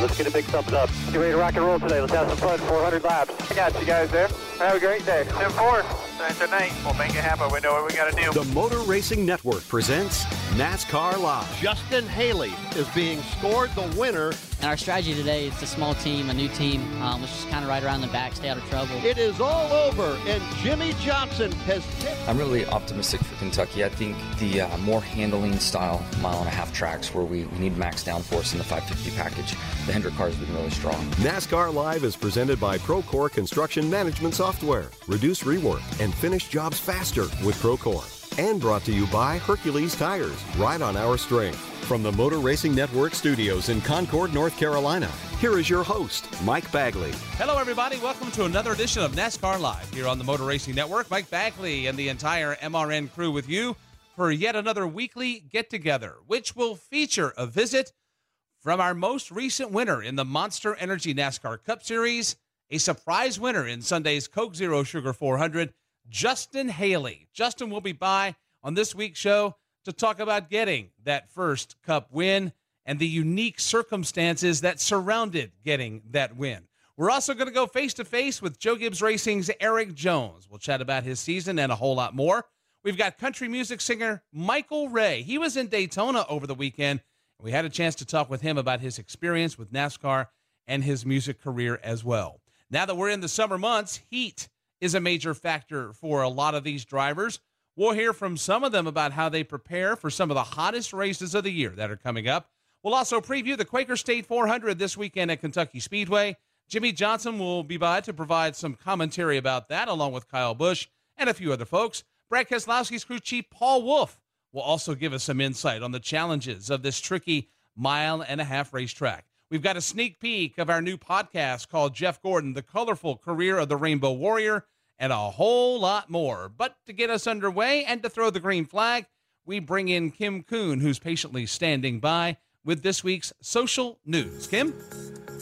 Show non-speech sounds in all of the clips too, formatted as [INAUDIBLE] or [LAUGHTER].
Let's get a big thumbs up. Get ready to rock and roll today. Let's have some fun. 400 laps. I got you guys there. Have a great day. 10 4. Night to night. We'll make it happen. We know what we got to do. The Motor Racing Network presents NASCAR Live. Justin Haley is being scored the winner. And our strategy today is a small team, a new team. Um, let's just kind of ride around the back, stay out of trouble. It is all over, and Jimmie Johnson has hit. I'm really optimistic for Kentucky. I think the uh, more handling style mile and a half tracks where we, we need max downforce in the 550 package, the Hendrick car has been really strong. NASCAR Live is presented by Procore Construction Management Software. Reduce rework and finish jobs faster with Procore. And brought to you by Hercules Tires. Ride on our strength. From the Motor Racing Network studios in Concord, North Carolina, here is your host, Mike Bagley. Hello, everybody. Welcome to another edition of NASCAR Live here on the Motor Racing Network. Mike Bagley and the entire MRN crew with you for yet another weekly get together, which will feature a visit from our most recent winner in the Monster Energy NASCAR Cup Series, a surprise winner in Sunday's Coke Zero Sugar 400, Justin Haley. Justin will be by on this week's show to talk about getting that first cup win and the unique circumstances that surrounded getting that win. We're also going to go face to face with Joe Gibbs Racing's Erik Jones. We'll chat about his season and a whole lot more. We've got country music singer Michael Ray. He was in Daytona over the weekend. We had a chance to talk with him about his experience with NASCAR and his music career as well. Now that we're in the summer months, heat is a major factor for a lot of these drivers. We'll hear from some of them about how they prepare for some of the hottest races of the year that are coming up. We'll also preview the Quaker State 400 this weekend at Kentucky Speedway. Jimmie Johnson will be by to provide some commentary about that, along with Kyle Busch and a few other folks. Brad Keselowski's crew chief Paul Wolfe will also give us some insight on the challenges of this tricky mile and a half racetrack. We've got a sneak peek of our new podcast called Jeff Gordon, The Colorful Career of the Rainbow Warrior, and a whole lot more. But to get us underway and to throw the green flag, we bring in Kim Coon, who's patiently standing by with this week's social news. Kim?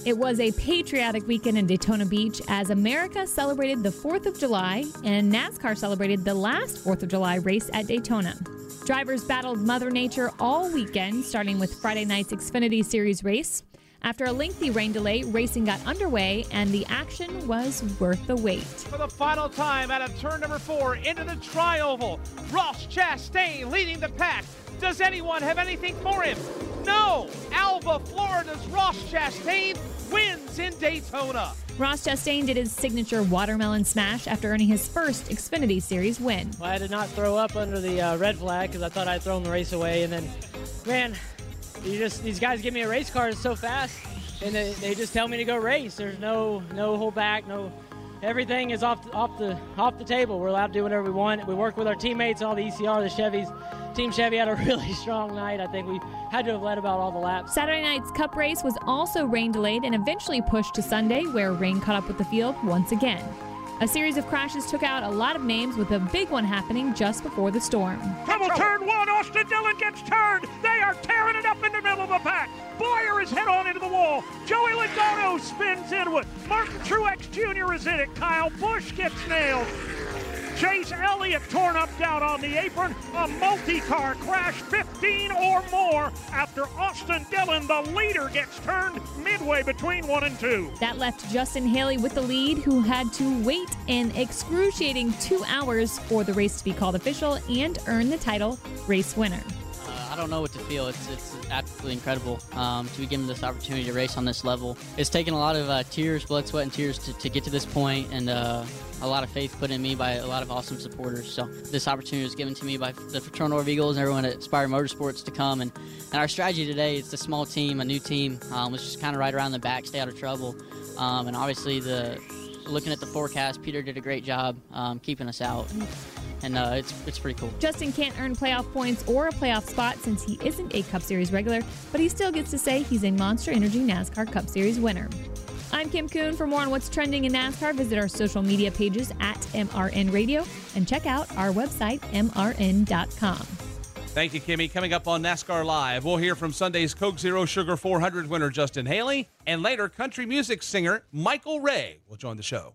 It was a patriotic weekend in Daytona Beach as America celebrated the 4th of July and NASCAR celebrated the last 4th of July race at Daytona. Drivers battled Mother Nature all weekend, starting with Friday night's Xfinity Series race. After a lengthy rain delay, racing got underway and the action was worth the wait. For the final time out of turn number four into the tri-oval, Ross Chastain leading the pack. Does anyone have anything for him? No! Alva, Florida's Ross Chastain wins in Daytona. Ross Chastain did his signature watermelon smash after earning his first Xfinity Series win. Well, I did not throw up under the uh, red flag because I thought I'd thrown the race away, and then, man, you just these guys give me a race car so fast, and they, they just tell me to go race. There's no no hold back, no everything is off the, off the off the table. We're allowed to do whatever we want. We work with our teammates, all the ECR, the Chevys. Team Chevy had a [LAUGHS] really strong night. I think we had to have led about all the laps. Saturday night's Cup race was also rain delayed and eventually pushed to Sunday, where rain caught up with the field once again. A series of crashes took out a lot of names, with a big one happening just before the storm. Trouble turn one, Austin Dillon gets turned. They are tearing it up in the middle of the pack. Bowyer is head on into the wall. Joey Logano spins inward. Martin Truex Jr. is in it. Kyle Busch gets nailed. Chase Elliott torn up down on the apron. A multi-car crash, 15 or more after Austin Dillon, the leader, gets turned midway between one and two. That left Justin Haley with the lead, who had to wait an excruciating two hours for the race to be called official and earn the title race winner. I don't know what to feel. It's it's absolutely incredible um, to be given this opportunity to race on this level. It's taken a lot of uh, tears, blood, sweat, and tears to, to get to this point, and uh, a lot of faith put in me by a lot of awesome supporters. So this opportunity was given to me by the Fraternal Eagles and everyone at Spire Motorsports to come. And, and our strategy today is a small team, a new team. Um, let's just kind of right around the back, stay out of trouble. Um, and obviously, the looking at the forecast, Peter did a great job um, keeping us out. And, and uh, it's it's pretty cool. Justin can't earn playoff points or a playoff spot since he isn't a Cup Series regular, but he still gets to say he's a Monster Energy NASCAR Cup Series winner. I'm Kim Coon. For more on what's trending in NASCAR, visit our social media pages at MRN Radio and check out our website, mrn.com. Thank you, Kimmy. Coming up on NASCAR Live, we'll hear from Sunday's Coke Zero Sugar 400 winner Justin Haley, and later country music singer Michael Ray will join the show.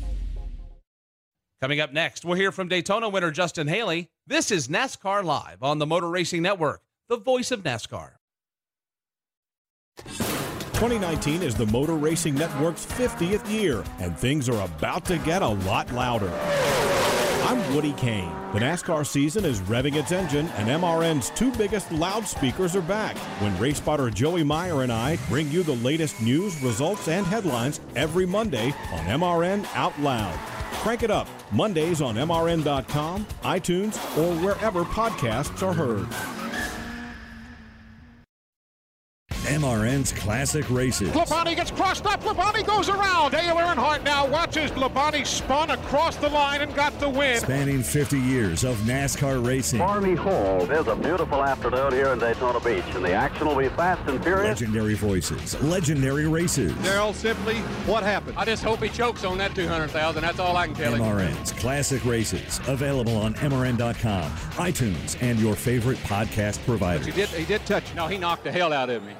Coming up next, we'll hear from Daytona winner Justin Haley. This is NASCAR Live on the Motor Racing Network, the voice of NASCAR. 2019 is the Motor Racing Network's 50th year, and things are about to get a lot louder. I'm Woody Cain. The NASCAR season is revving its engine, and MRN's two biggest loudspeakers are back when race spotter Joey Meier and I bring you the latest news, results, and headlines every Monday on MRN Out Loud. Crank it up Mondays on MRN.com, iTunes, or wherever podcasts are heard. MRN's Classic Races. Labonte gets crossed up. Labonte goes around. Dale Earnhardt now watches Labonte spun across the line and got the win. Spanning 50 years of NASCAR racing. Barney Hall. It is a beautiful afternoon here in Daytona Beach, and the action will be fast and furious. Legendary voices, legendary races. Daryl, simply, what happened? I just hope he chokes on that 200,000. That's all I can tell him. MRN's Classic Races, available on MRN.com, iTunes, and your favorite podcast provider. He did, he did touch. No, he knocked the hell out of me.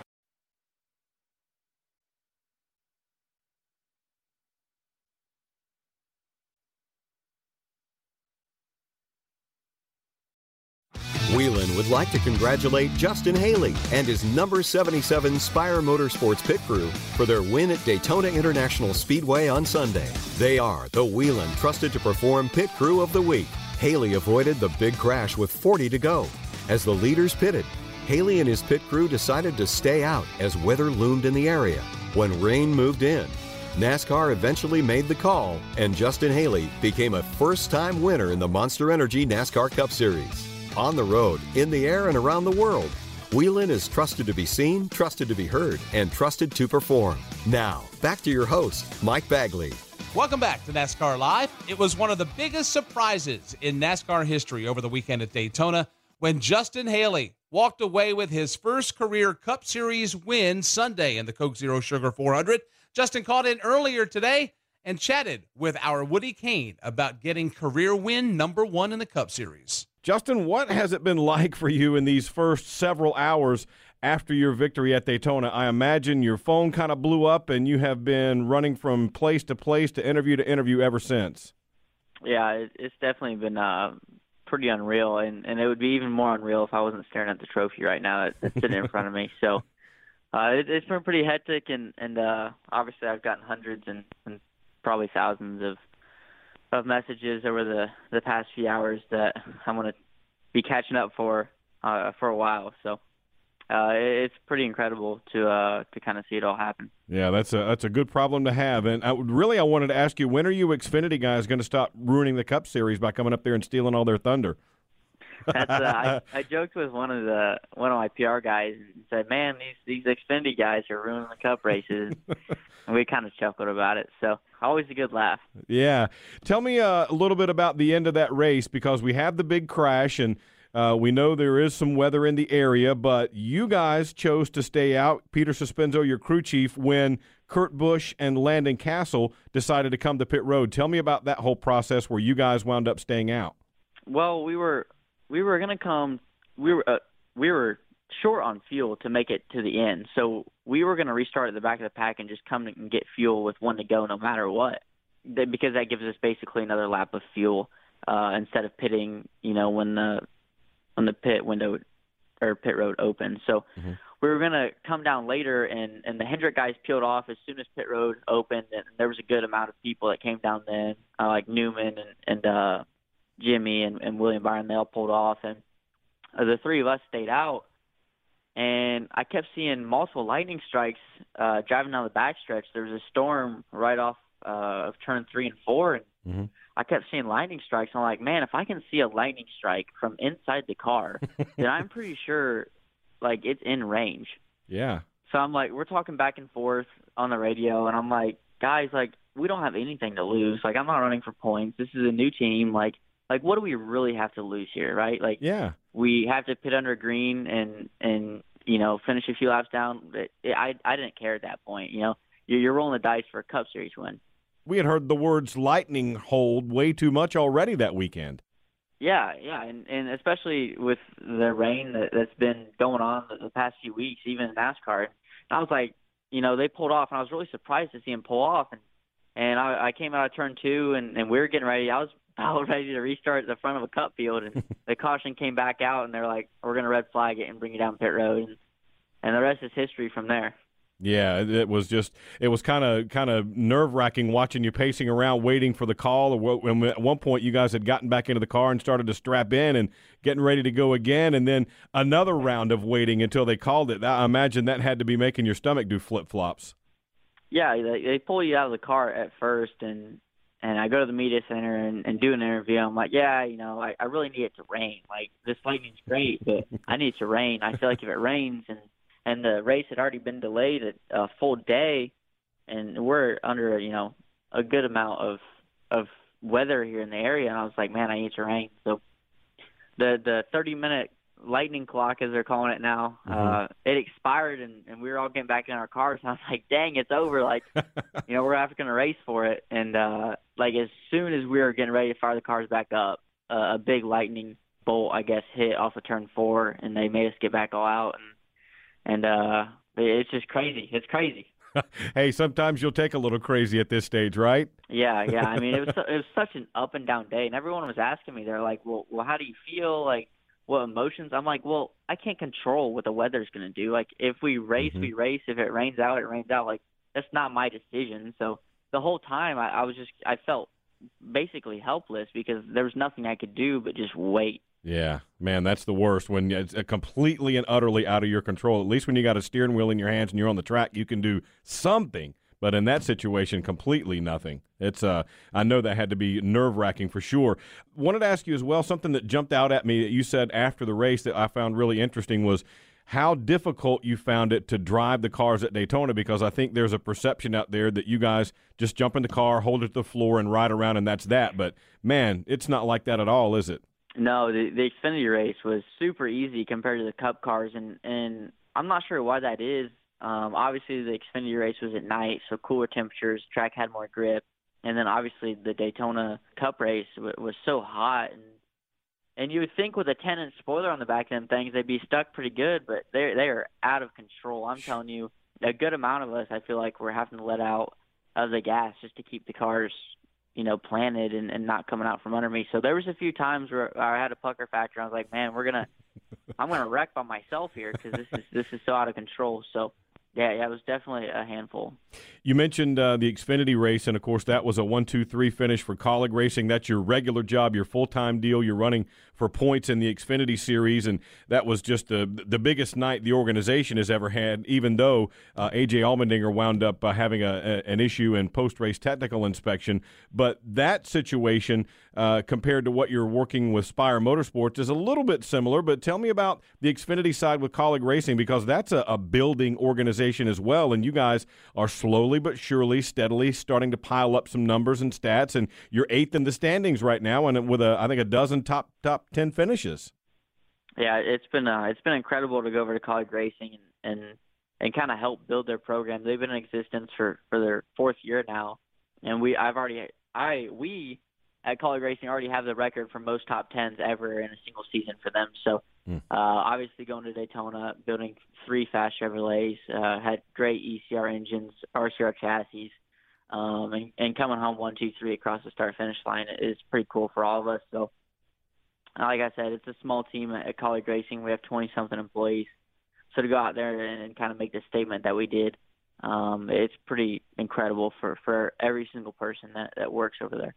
Like to congratulate Justin Haley and his number 77 Spire Motorsports pit crew for their win at Daytona International Speedway on Sunday. They are the Whelen Trusted to Perform Pit Crew of the Week. Haley avoided the big crash with 40 to go. As the leaders pitted, Haley and his pit crew decided to stay out as weather loomed in the area. When rain moved in, NASCAR eventually made the call, and Justin Haley became a first time winner in the Monster Energy NASCAR Cup Series. On the road, in the air, and around the world, Whelen is trusted to be seen, trusted to be heard, and trusted to perform. Now, back to your host, Mike Bagley. Welcome back to NASCAR Live. It was one of the biggest surprises in NASCAR history over the weekend at Daytona when Justin Haley walked away with his first career Cup Series win Sunday in the Coke Zero Sugar 400. Justin called in earlier today and chatted with our Woody Cain about getting career win number one in the Cup Series. Justin, what has it been like for you in these first several hours after your victory at Daytona? I imagine your phone kind of blew up and you have been running from place to place to interview to interview ever since. Yeah, it's definitely been uh, pretty unreal, and, and it would be even more unreal if I wasn't staring at the trophy right now that's sitting in front of me. So uh, it, it's been pretty hectic, and, and uh, obviously I've gotten hundreds and, and probably thousands of of messages over the the past few hours that I'm gonna be catching up for uh, for a while. So uh, it's pretty incredible to uh, to kind of see it all happen. Yeah, that's a that's a good problem to have. And I really, I wanted to ask you, when are you Xfinity guys going to stop ruining the Cup Series by coming up there and stealing all their thunder? That's, uh, I, [LAUGHS] I joked with one of the one of my PR guys and said, "Man, these these Xfinity guys are ruining the Cup races," [LAUGHS] and we kind of chuckled about it. So always a good laugh. Yeah, tell me uh, a little bit about the end of that race because we have the big crash and. Uh, we know there is some weather in the area, but you guys chose to stay out. Peter Sospenzo, your crew chief, when Kurt Busch and Landon Cassill decided to come to pit road. Tell me about that whole process where you guys wound up staying out. Well, we were we were going to come. We were uh, we were short on fuel to make it to the end, so we were going to restart at the back of the pack and just come and get fuel with one to go, no matter what, because that gives us basically another lap of fuel uh, instead of pitting. You know, when the when the pit window or pit road opened. So. Mm-hmm we were going to come down later, and and the Hendrick guys peeled off as soon as pit road opened, and there was a good amount of people that came down then, uh, like Newman and and uh, Jimmie and, and William Byron, they all pulled off, and uh, the three of us stayed out. And I kept seeing multiple lightning strikes uh, driving down the backstretch. There was a storm right off uh, of turn three and four, and mm-hmm. I kept seeing lightning strikes. And I'm like, man, if I can see a lightning strike from inside the car, [LAUGHS] then I'm pretty sure like it's in range. Yeah. So I'm like, we're talking back and forth on the radio, and I'm like, guys, like we don't have anything to lose. Like I'm not running for points. This is a new team. Like like what do we really have to lose here, right? Like yeah, we have to pit under green and and you know finish a few laps down. It, it, I I didn't care at that point. You know, you're, you're rolling the dice for a Cup Series win. We had heard the words lightning hold way too much already that weekend. Yeah, yeah, and and especially with the rain that, that's been going on the, the past few weeks, even in NASCAR. And I was like, you know, they pulled off, and I was really surprised to see them pull off. And and I, I came out of turn two, and and we were getting ready. I was I was ready to restart at the front of a cup field, and [LAUGHS] the caution came back out, and they're like, "We're going to red flag it and bring you down pit road," and, and the rest is history from there. Yeah, it was just it was kind of kind of nerve wracking watching you pacing around waiting for the call. And at one point, you guys had gotten back into the car and started to strap in and getting ready to go again, and then another round of waiting until they called it. I imagine that had to be making your stomach do flip flops. Yeah, they, they pull you out of the car at first, and and I go to the media center and, and do an interview. I'm like, yeah, you know, I, I really need it to rain. Like this lightning's great, but [LAUGHS] I need it to rain. I feel like if it rains and and the race had already been delayed a a full day, and we're under you know a good amount of of weather here in the area, and I was like, man, I need to rain. So the the 30 minute lightning clock, as they're calling it now, mm-hmm. uh, it expired, and, and we were all getting back in our cars. And I was like, "Dang, it's over! Like, [LAUGHS] you know, we're having to race for it." And uh, like as soon as we were getting ready to fire the cars back up, uh, a big lightning bolt, I guess, hit off of turn four, and they made us get back all out. And and uh, it's just crazy. It's crazy. [LAUGHS] hey, sometimes you'll take a little crazy at this stage, right? Yeah, yeah. I mean, it was [LAUGHS] it was such an up and down day, and everyone was asking me. They're like, "Well, well, how do you feel? Like, what emotions. I'm like, well, I can't control what the weather's going to do. Like, if we race, Mm-hmm. we race. If it rains out, it rains out. Like, that's not my decision. So the whole time, I, I was just, I felt basically helpless because there was nothing I could do but just wait. Yeah, man, that's the worst when it's completely and utterly out of your control. At least when you got a steering wheel in your hands and you're on the track, you can do something. But in that situation, completely nothing. It's uh, I know that had to be nerve wracking for sure. Wanted to ask you as well something that jumped out at me that you said after the race that I found really interesting was how difficult you found it to drive the cars at Daytona because I think there's a perception out there that you guys just jump in the car, hold it to the floor, and ride around, and that's that. But man, it's not like that at all, is it? No, the the Xfinity race was super easy compared to the Cup cars, and and I'm not sure why that is. Um, obviously, the Xfinity race was at night, so cooler temperatures, track had more grip, and then obviously the Daytona Cup race w- was so hot, and and you would think with a 10 inch spoiler on the back of them things they'd be stuck pretty good, but they they are out of control. I'm telling you, a good amount of us I feel like we're having to let out of the gas just to keep the cars you know, planted and, and not coming out from under me. So there was a few times where I had a pucker factor. I was like, man, we're gonna, I'm gonna wreck by myself here because this is this is so out of control. So yeah, yeah, it was definitely a handful. You mentioned uh, the Xfinity race, and of course, that was a one-two-three finish for Kaulig Racing. That's your regular job, your full-time deal. You're running for points in the Xfinity Series, and that was just the the biggest night the organization has ever had. Even though uh, AJ Allmendinger wound up uh, having a, a, an issue in post-race technical inspection, but that situation uh, compared to what you're working with Spire Motorsports is a little bit similar. But tell me about the Xfinity side with Kaulig Racing because that's a, a building organization as well, and you guys are slowly but surely, steadily starting to pile up some numbers and stats, and you're eighth in the standings right now, and with a I think a dozen top top ten finishes. Yeah, it's been uh, it's been incredible to go over to Kaulig Racing and and, and kind of help build their program. They've been in existence for for their fourth year now, and we I've already I we at Kaulig Racing already have the record for most top tens ever in a single season for them. So Hmm. uh, obviously going to Daytona, building three fast Chevrolets, uh, had great ECR engines, RCR chassis, um, and, and coming home one, two, three across the start finish line is pretty cool for all of us. So, like I said, it's a small team at, Kaulig Racing. We have 20 something employees. So to go out there and, and kind of make the statement that we did, um, it's pretty incredible for, for every single person that, that works over there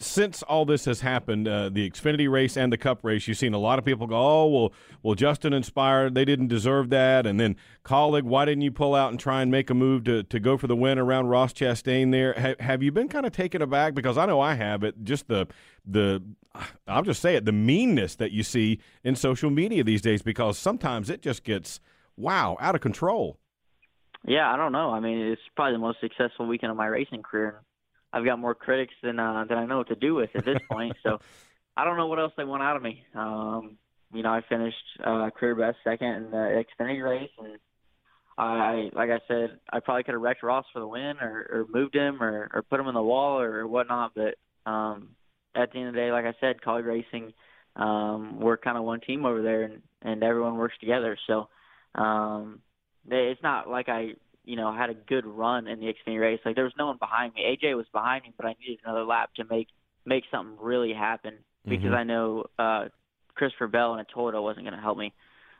since all this has happened, uh, the Xfinity race and the Cup race, you've seen a lot of people go, "Oh, well, well, Justin inspired. They didn't deserve that." And then Kaulig, why didn't you pull out and try and make a move to, to go for the win around Ross Chastain? There, ha- have you been kind of taken aback? Because I know I have. It just the the I'll just say it, the meanness that you see in social media these days. Because sometimes it just gets wow out of control. Yeah, I don't know. I mean, it's probably the most successful weekend of my racing career. I've got more critics than uh, than I know what to do with at this point. so I don't know what else they want out of me. Um, you know, I finished uh, career best second in the Xfinity race, and I, like I said, I probably could have wrecked Ross for the win, or, or moved him, or, or put him in the wall, or whatnot. But um, at the end of the day, like I said, Kaulig Racing, um, we're kind of one team over there, and and everyone works together. So um, it's not like I you know, had a good run in the Xfinity race. Like there was no one behind me. AJ was behind me, but I needed another lap to make make something really happen because Mm-hmm. I know uh Christopher Bell in a Toyota wasn't going to help me.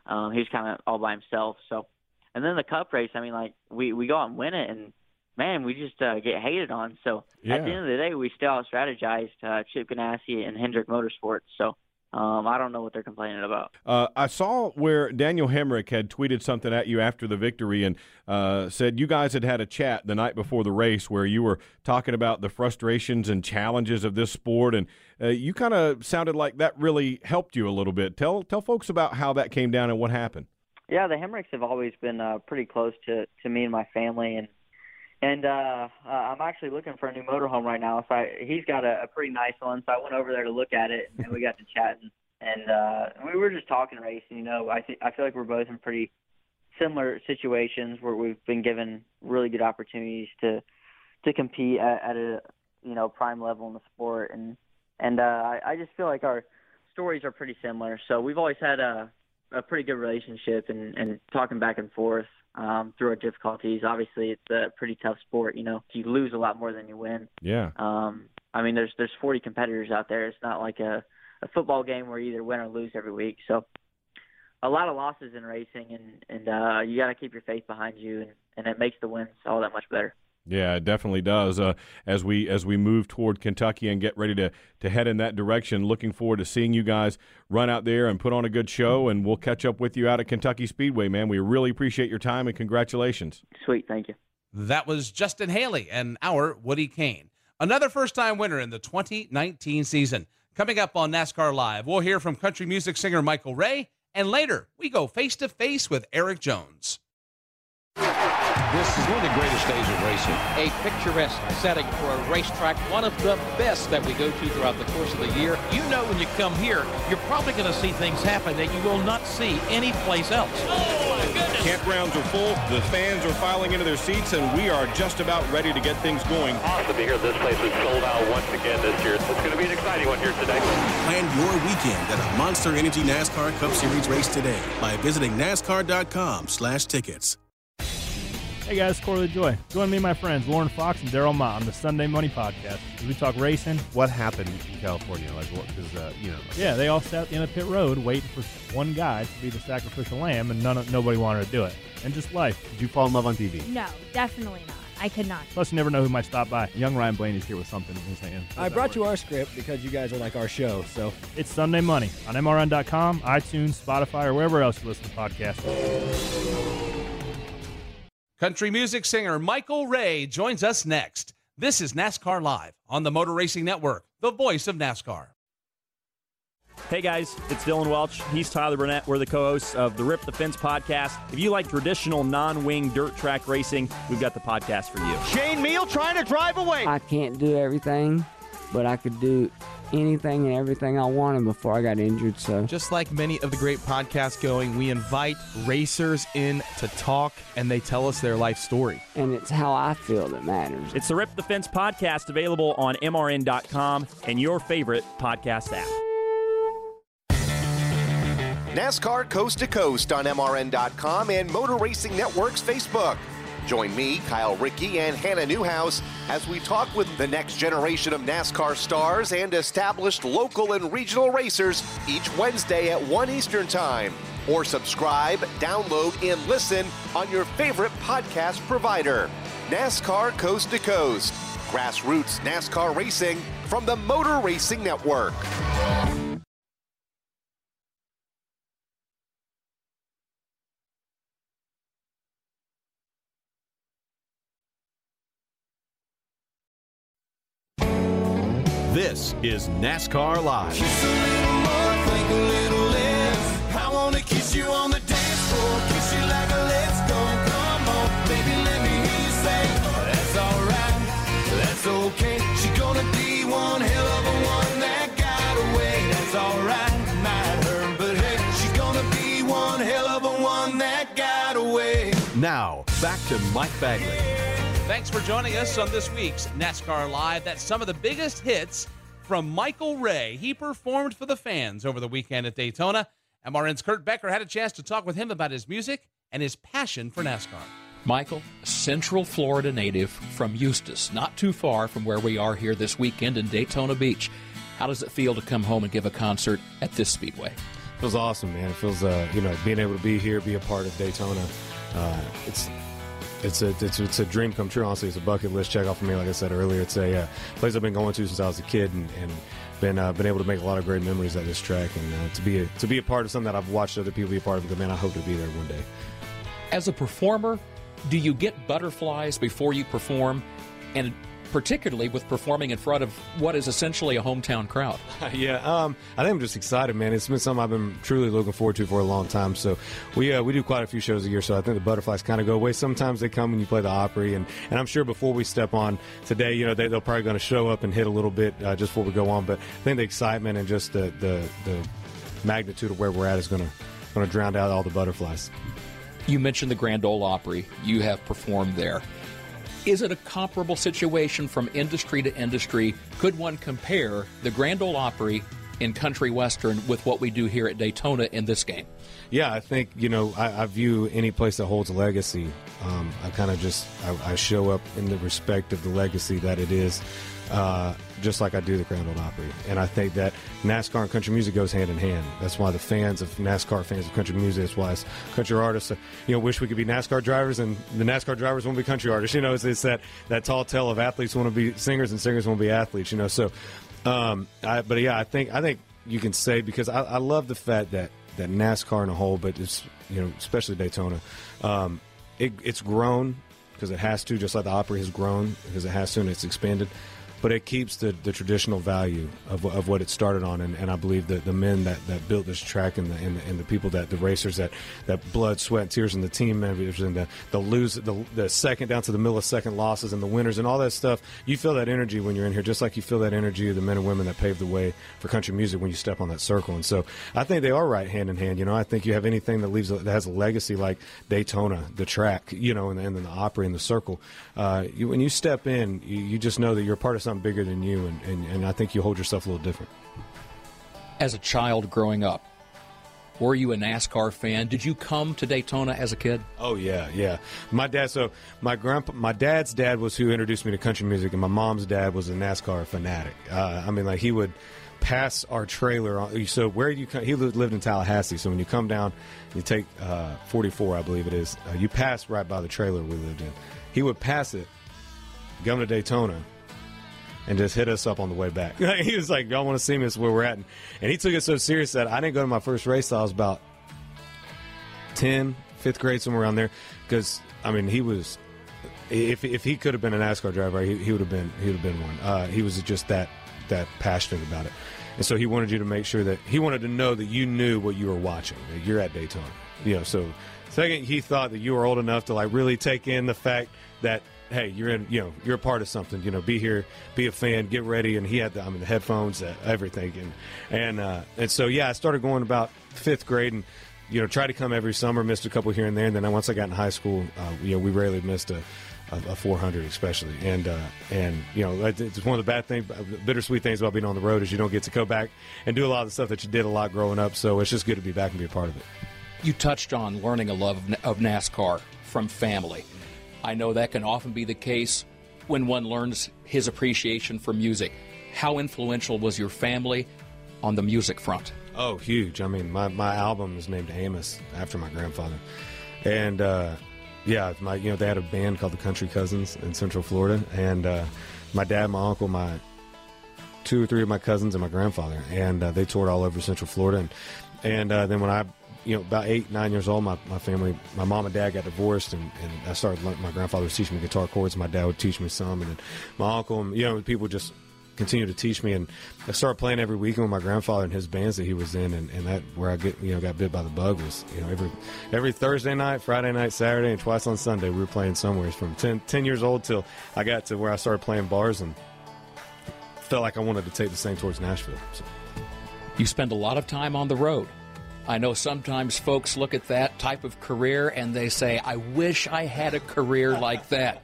Um he was kind of all by himself. So, and then the Cup race, I mean like we we go out and win it and man, we just uh, get hated on. So at the end of the day, we still out strategized uh, Chip Ganassi and Hendrick Motorsports. So um, I don't know what they're complaining about. Uh, I saw where Daniel Hemric had tweeted something at you after the victory and uh, said you guys had had a chat the night before the race where you were talking about the frustrations and challenges of this sport, and uh, you kind of sounded like that really helped you a little bit. Tell tell folks about how that came down and what happened. Yeah, the Hemrics have always been uh, pretty close to to me and my family, and and uh, uh, I'm actually looking for a new motorhome right now. So I, he's got a, a pretty nice one, so I went over there to look at it, and we got to chatting, and uh, we were just talking racing. You know, I think I feel like we're both in pretty similar situations where we've been given really good opportunities to to compete at, at a you know prime level in the sport, and and uh, I, I just feel like our stories are pretty similar. So we've always had a a pretty good relationship and and talking back and forth um, through our difficulties. Obviously, it's a pretty tough sport. You know, you lose a lot more than you win. Yeah. Um, I mean, there's there's 40 competitors out there. It's not like a a football game where you either win or lose every week. So a lot of losses in racing, and and uh, you got to keep your faith behind you, and and it makes the wins all that much better. Yeah, it definitely does. Uh, as we as we move toward Kentucky and get ready to to head in that direction, looking forward to seeing you guys run out there and put on a good show. And we'll catch up with you out at Kentucky Speedway, man. We really appreciate your time and congratulations. Sweet, thank you. That was Justin Haley and our Woody Cain. Another first time winner in the 2019 season. Coming up on NASCAR Live, we'll hear from country music singer Michael Ray. And later, we go face to face with Erik Jones. This is one of the greatest days of racing. A picturesque setting for a racetrack, one of the best that we go to throughout the course of the year. You know when you come here, you're probably going to see things happen that you will not see anyplace else. Oh, Campgrounds are full, the fans are filing into their seats, and we are just about ready to get things going. Awesome to hear this place is sold out once again this year. It's going to be an exciting one here today. Plan your weekend at a Monster Energy NASCAR Cup Series race today by visiting NASCAR.com slash tickets. Hey guys, Corey LaJoie. Join me and my friends Lauren Fox and Daryl Motte on the Sunday Money Podcast as we talk racing. What happened in California? Like, what? Because uh, you know. Yeah, they all sat at the end of pit road waiting for one guy to be the sacrificial lamb, and none of, nobody wanted to do it. And just life. Did you fall in love on TV? No, definitely not. I could not. Plus, you never know who might stop by. Young Ryan Blaney's here with something in his hand. I brought you our script because you guys are like our show. So It's Sunday Money on MRN.com, iTunes, Spotify, or wherever else you listen to podcasts. Country music singer Michael Ray joins us next. This is NASCAR Live on the Motor Racing Network, the voice of NASCAR. Hey guys, it's Dylan Welch. He's Tyler Burnett. We're the co hosts of the Rip the Fence podcast. If you like traditional non wing dirt track racing, we've got the podcast for you. Shane Meal trying to drive away. I can't do everything, but I could do anything and everything I wanted before I got injured. So Just like many of the great podcasts going, we invite racers in to talk and they tell us their life story. and it's how I feel that matters. It's the Rip the Fence podcast available on MRN.com and your favorite podcast app. NASCAR Coast to Coast on MRN.com and Motor Racing Network's Facebook. Join me, Kyle Rickey, and Hannah Newhouse as we talk with the next generation of NASCAR stars and established local and regional racers each Wednesday at 1 Eastern Time. Or subscribe, download, and listen on your favorite podcast provider. NASCAR Coast to Coast. Grassroots NASCAR racing from the Motor Racing Network. Is NASCAR Live. I wanna kiss you on the dance floor, kiss you like a let's go, come on, baby, let me hear you say, oh, that's alright, that's okay. She gonna be one hell of a one that got away, that's alright, might hurt, but hey, she's gonna be one hell of a one that got away. Now, back to Mike Bagley. Thanks for joining us on this week's NASCAR Live. That's some of the biggest hits from Michael Ray. He performed for the fans over the weekend at Daytona. MRN's Kurt Becker had a chance to talk with him about his music and his passion for NASCAR. Michael, Central Florida native from Eustis, not too far from where we are here this weekend in Daytona Beach. How does it feel to come home and give a concert at this speedway? feels awesome, man. It feels, uh, you know, being able to be here, be a part of Daytona. Uh, it's it's a it's, it's a dream come true. Honestly, it's a bucket list check off for me. Like I said earlier, it's a uh, place I've been going to since I was a kid, and, and been uh, been able to make a lot of great memories at this track, and uh, to be a, to be a part of something that I've watched other people be a part of. Man, I hope to be there one day. As a performer, do you get butterflies before you perform? And particularly with performing in front of what is essentially a hometown crowd. [LAUGHS] yeah, um, I think I'm just excited, man. It's been something I've been truly looking forward to for a long time. So we uh, we do quite a few shows a year, so I think the butterflies kind of go away. Sometimes they come when you play the Opry, and, and I'm sure before we step on today, you know, they, they're probably going to show up and hit a little bit uh, just before we go on. But I think the excitement and just the the, the magnitude of where we're at is going to going to drown out all the butterflies. You mentioned the Grand Ole Opry. You have performed there. Is it a comparable situation from industry to industry? Could one compare the Grand Ole Opry in country western with what we do here at Daytona in this game? Yeah, I think you know I, I view any place that holds a legacy. Um, I kind of just I, I show up in the respect of the legacy that it is, uh, just like I do the Grand Ole Opry. And I think that NASCAR and country music goes hand in hand. That's why the fans of NASCAR, fans of country music, that's why country artists, uh, you know, wish we could be NASCAR drivers, and the NASCAR drivers want to be country artists. You know, it's, it's that that tall tale of athletes want to be singers and singers want to be athletes. You know, so. Um, I, but yeah, I think I think you can say because I, I love the fact that that NASCAR in a whole, but it's you know especially Daytona, um, it, it's grown because it has to, just like the Opry has grown because it has to and it's expanded. But it keeps the, the traditional value of, of what it started on, and, and I believe that the men that, that built this track and the, and the and the people that the racers that that blood, sweat, tears, and the team members and the the lose the, the second down to the millisecond losses and the winners and all that stuff. You feel that energy when you're in here, just like you feel that energy of the men and women that paved the way for country music when you step on that circle. And so I think they are right hand in hand. You know, I think you have anything that leaves that has a legacy like Daytona, the track, you know, and, and then the Opry and the circle. Uh, you, when you step in, you, you just know that you're part of something bigger than you, and, and, and I think you hold yourself a little different. As a child growing up, Were you a NASCAR fan? Did you come to Daytona as a kid? Oh yeah, yeah. My dad. So my grandpa, my dad's dad was who introduced me to country music, and my mom's dad was a NASCAR fanatic. Uh, I mean, like he would pass our trailer. On, so where you come, he lived in Tallahassee. So when you come down, you take uh, 44, I believe it is. Uh, you pass right by the trailer we lived in. He would pass it, come to Daytona, and just hit us up on the way back. [LAUGHS] he was like, "Y'all want to see me? Where we're at." And, and he took it so serious that I didn't go to my first race. I was about 10, fifth grade, somewhere around there. Because I mean, he was if if he could have been a NASCAR driver, he, he would have been he would have been one. Uh, he was just that that passionate about it, and so he wanted you to make sure that he wanted to know that you knew what you were watching. That you're at Daytona, you know. So second, he thought that you were old enough to like really take in the fact that hey, you're in, you know, you're a part of something. You know, be here, be a fan, get ready. And he had, the, I mean, the headphones, uh, everything, and and uh, and so yeah, I started going about fifth grade, and you know, tried to come every summer, missed a couple here and there, and then once I got in high school, uh, you know, we rarely missed a. A, a 400 especially and uh, and you know it's one of the bad things bittersweet things about being on the road is you don't get to go back and do a lot of the stuff that you did a lot growing up so it's just good to be back and be a part of it you touched on learning a love of NASCAR from family I know that can often be the case when one learns his appreciation for music. How influential was your family on the music front? Oh, huge. I mean, my, my album is named Amos after my grandfather. And, uh, yeah, my you know they had a band called the Country Cousins in Central Florida, and uh, my dad, my uncle, my two or three of my cousins, and my grandfather, and uh, they toured all over Central Florida. And and uh, then when I you know, about eight, nine years old, my, my family, my mom and dad got divorced, and, and I started, my grandfather was teaching me guitar chords, my dad would teach me some, and then my uncle, and, you know, people just continue to teach me, and I started playing every weekend with my grandfather and his bands that he was in, and, and that where I get, you know, got bit by the bug was, you know, every every Thursday night, Friday night, Saturday, and twice on Sunday, we were playing somewhere from 10, 10 years old till I got to where I started playing bars, and felt like I wanted to take the same towards Nashville. So. You spend a lot of time on the road. I know sometimes folks look at that type of career and they say, I wish I had a career [LAUGHS] like that.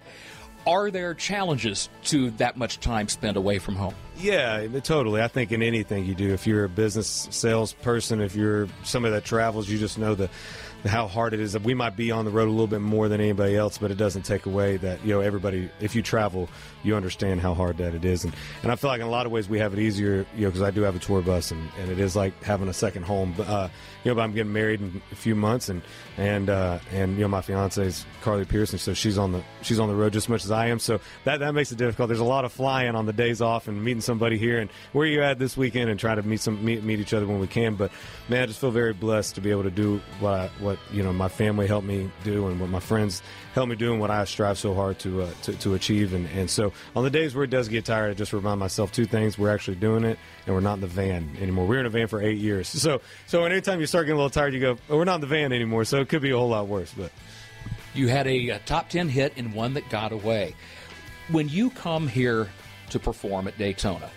Are there challenges to that much time spent away from home? Yeah, totally. I think in anything you do, if you're a business salesperson, if you're somebody that travels, you just know the how hard it is. That we might be on the road a little bit more than anybody else, but it doesn't take away that you know everybody. If you travel, you understand how hard that it is, and and I feel like in a lot of ways we have it easier, you know, because I do have a tour bus, and, and it is like having a second home. But, uh, you know, but I'm getting married in a few months, and and uh, and you know my fiance is Carly Pearce, so she's on the she's on the road just as much as I am, so that that makes it difficult. There's a lot of flying on the days off and meeting somebody here, and where you at this weekend, and try to meet some meet, meet each other when we can. But man, I just feel very blessed to be able to do what I, what you know my family helped me do, and what my friends helped me do, and what I strive so hard to uh, to, to achieve. And and so on the days where it does get tired, I just remind myself two things: we're actually doing it, and we're not in the van anymore. We are in a van for eight years, so so anytime you start getting a little tired, you go, oh, "We're not in the van anymore." So it could be a whole lot worse. But you had a, a top ten hit and one that got away. When you come here to perform at Daytona,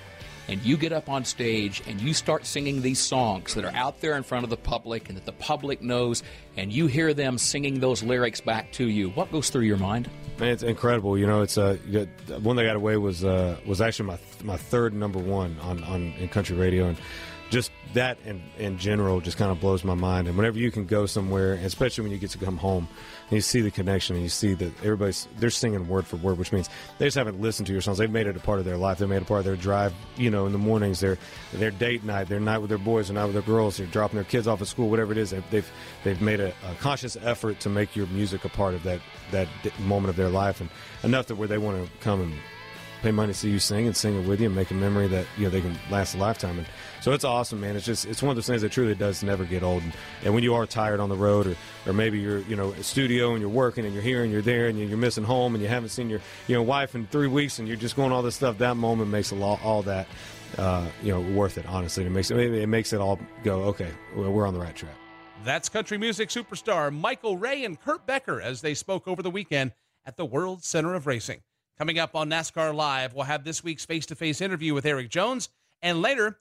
and you get up on stage and you start singing these songs that are out there in front of the public and that the public knows, and you hear them singing those lyrics back to you, what goes through your mind? Man, it's incredible. You know, it's uh, one that got away was uh, was actually my my third number one on, on in country radio, and just that in, in general just kind of blows my mind. And whenever you can go somewhere, especially when you get to come home, and you see the connection and you see that everybody's they're singing word for word, which means they just haven't listened to your songs. They've made it a part of their life. They made it a part of their drive. You know, in the mornings, their their date night, their night with their boys, their night with their girls, they're dropping their kids off at school, whatever it is. They've they've made a, a conscious effort to make your music a part of that that moment of their life, and enough that where they want to come and pay money to see you sing and sing it with you and make a memory that you know they can last a lifetime. And so it's awesome, man. It's just it's one of those things that truly does never get old. And, when you are tired on the road, or or maybe you're you know a studio and you're working and you're here and you're there and you're missing home and you haven't seen your you know wife in three weeks and you're just going all this stuff. That moment makes a lot all that uh, you know worth it. Honestly, it makes it, it makes it all go okay. We're on the right track. That's country music superstar Michael Ray and Kurt Becker as they spoke over the weekend at the World Center of Racing. Coming up on NASCAR Live, we'll have this week's face to face interview with Erik Jones. And later,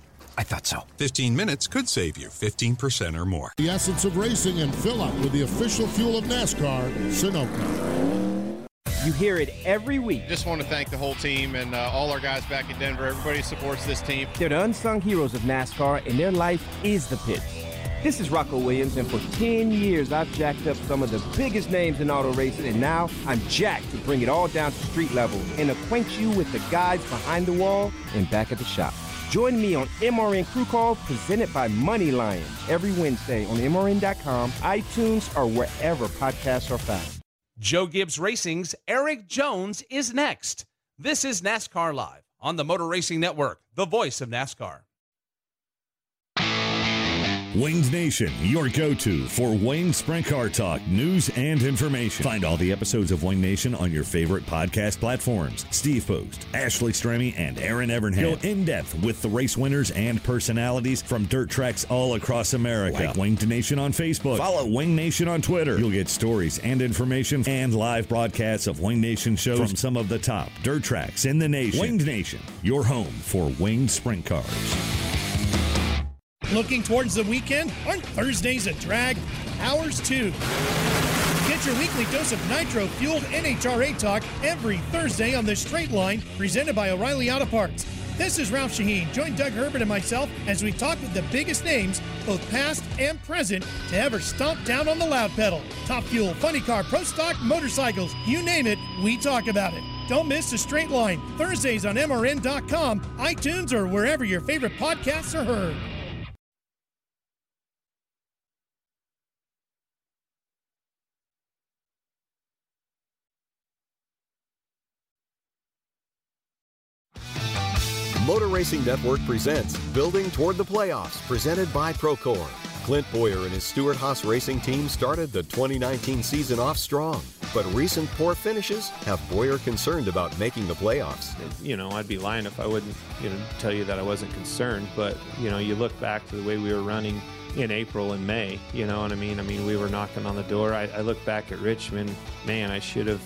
I thought so. 15 minutes could save you 15% or more. The essence of racing and fill up with the official fuel of NASCAR, Sunoco. You hear it every week. Just want to thank the whole team and uh, all our guys back in Denver. Everybody supports this team. They're the unsung heroes of NASCAR, and their life is the pits. This is Rocco Williams, and for 10 years I've jacked up some of the biggest names in auto racing, and now I'm jacked to bring it all down to street level and acquaint you with the guys behind the wall and back at the shop. Join me on MRN Crew Call, presented by Money Lion, every Wednesday on MRN.com, iTunes, or wherever podcasts are found. Joe Gibbs Racing's Erik Jones is next. This is NASCAR Live on the Motor Racing Network, the voice of NASCAR. Winged Nation, your go to for Wayne Sprint Car Talk news and information. Find all the episodes of Wing Nation on your favorite podcast platforms. Steve Post, Ashley Stremme, and Aaron Evernhead go in depth with the race winners and personalities from dirt tracks all across America. Like Wing Nation on Facebook. Follow Wing Nation on Twitter. You'll get stories and information and live broadcasts of Wing Nation shows from some of the top dirt tracks in the nation. Winged Nation, your home for winged sprint cars. Looking towards the weekend? Aren't Thursdays a drag? Ours too. Get your weekly dose of nitro fueled NHRA talk every Thursday on the straight line, presented by O'Reilly Auto Parts. This is Ralph Shaheen. Join Doug Herbert and myself as we talk with the biggest names, both past and present, to ever stomp down on the loud pedal. Top fuel, funny car, pro stock, motorcycles, you name it, we talk about it. Don't miss the straight line. Thursdays on MRN.com, iTunes, or wherever your favorite podcasts are heard. Racing Network presents Building Toward the Playoffs, presented by Procore. Clint Bowyer and his Stewart Haas Racing team started the 2019 season off strong, but recent poor finishes have Bowyer concerned about making the playoffs. You know, I'd be lying if I wouldn't, you know, tell you that I wasn't concerned. But you know, you look back to the way we were running in April and May. You know what I mean? I mean, we were knocking on the door. I, I look back at Richmond. Man, I should have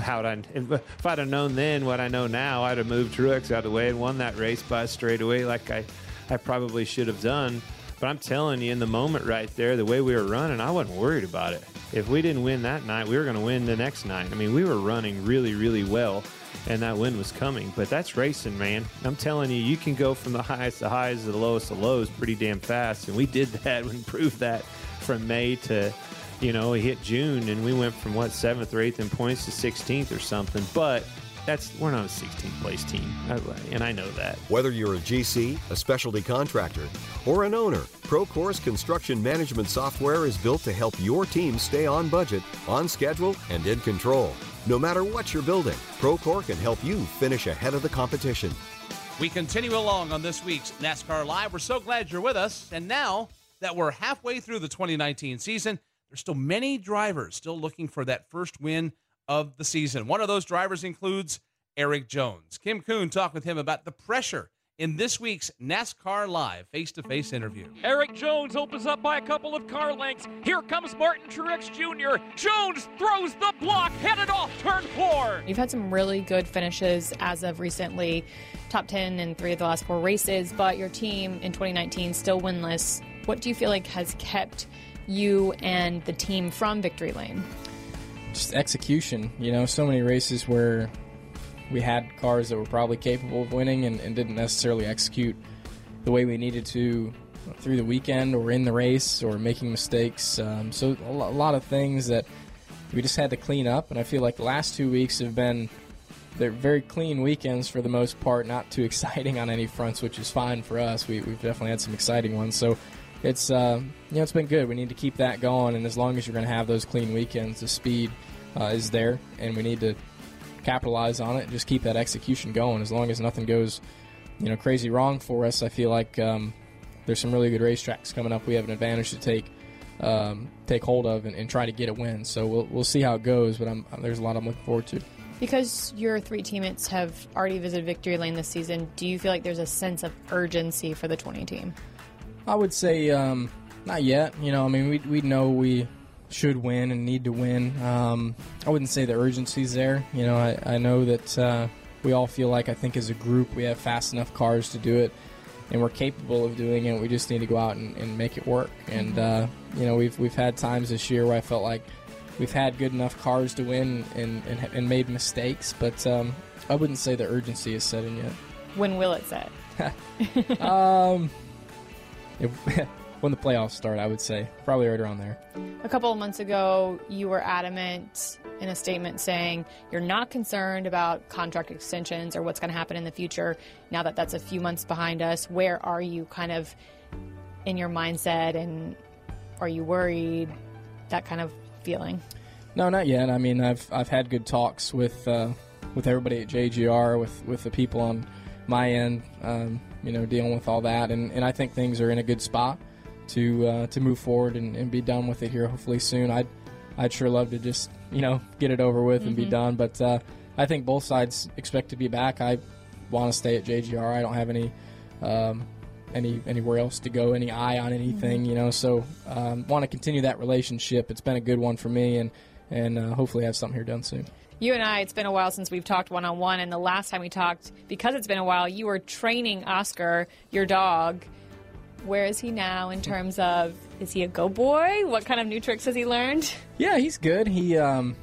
how'd I, if I'd have known then what I know now, I'd have moved Truex out of the way and won that race by straightaway like I, I probably should have done. But I'm telling you, in the moment right there, the way we were running, I wasn't worried about it. If we didn't win that night, we were going to win the next night. I mean, we were running really, really well, and that win was coming. But that's racing, man. I'm telling you, you can go from the highest to highs to the lowest to lows pretty damn fast. And we did [LAUGHS] that and proved that from May to you know, we hit June and we went from what seventh or eighth in points to 16th or something. But that's we're not a 16th place team, and I know that. Whether you're a GC, a specialty contractor, or an owner, Procore's construction management software is built to help your team stay on budget, on schedule, and in control. No matter what you're building, Procore can help you finish ahead of the competition. We continue along on this week's NASCAR Live. We're so glad you're with us. And now that we're halfway through the 2019 season, there's still many drivers still looking for that first win of the season. One of those drivers includes Erik Jones. Kim Coon talked with him about the pressure in this week's NASCAR Live face to face interview. Erik Jones opens up by a couple of car lengths. Here comes Martin Truex Jr. Jones throws the block, headed off turn four. You've had some really good finishes as of recently, top 10 in three of the last four races, but your team in 2019 still winless. What do you feel like has kept you and the team from victory lane? Just execution. You know, so many races where we had cars that were probably capable of winning and, and didn't necessarily execute the way we needed to through the weekend or in the race or making mistakes. Um, so a lot of things that we just had to clean up. And I feel like the last two weeks have been they're very clean weekends for the most part, not too [LAUGHS] exciting on any fronts, which is fine for us. We, we've definitely had some exciting ones. So it's uh, you know it's been good. We need to keep that going, and as long as you're going to have those clean weekends, the speed uh, is there, and we need to capitalize on it. Just keep that execution going. As long as nothing goes, you know, crazy wrong for us, I feel like um, there's some really good racetracks coming up. We have an advantage to take um, take hold of and, and, try to get a win. So we'll we'll see how it goes, but I'm, there's a lot I'm looking forward to. Because your three teammates have already visited victory lane this season, do you feel like there's a sense of urgency for the 20 team? I would say um, not yet. You know, I mean, we we know we should win and need to win. Um, I wouldn't say the urgency's there. You know, I, I know that uh, we all feel like I think as a group we have fast enough cars to do it, and we're capable of doing it. We just need to go out and, and make it work. And uh, you know, we've we've had times this year where I felt like we've had good enough cars to win and and, and made mistakes, but um, I wouldn't say the urgency is set in yet. When will it set? [LAUGHS] um, it- [LAUGHS] when the playoffs start, I would say probably right around there. A couple of months ago, you were adamant in a statement saying you're not concerned about contract extensions or what's going to happen in the future. Now that that's a few months behind us, where are you kind of in your mindset and are you worried? That kind of feeling. No, not yet. I mean, I've I've had good talks with uh, with everybody at JGR, with with the people on my end, um, you know, dealing with all that, and, and I think things are in a good spot to uh, to move forward and, and be done with it here hopefully soon. I'd I'd sure love to just you know get it over with and be Mhm. done, but uh, I think both sides expect to be back. I want to stay at JGR. I don't have any. Um, any anywhere else to go, any eye on anything, Mhm. you know. So um, want to continue that relationship. It's been a good one for me, and and uh, hopefully have something here done soon. You and I, it's been a while since we've talked one on one, and the last time we talked, because it's been a while, you were training Oscar, your dog. Where is he now in terms of is he a go boy? What kind of new tricks has he learned? Yeah, he's good. He, um,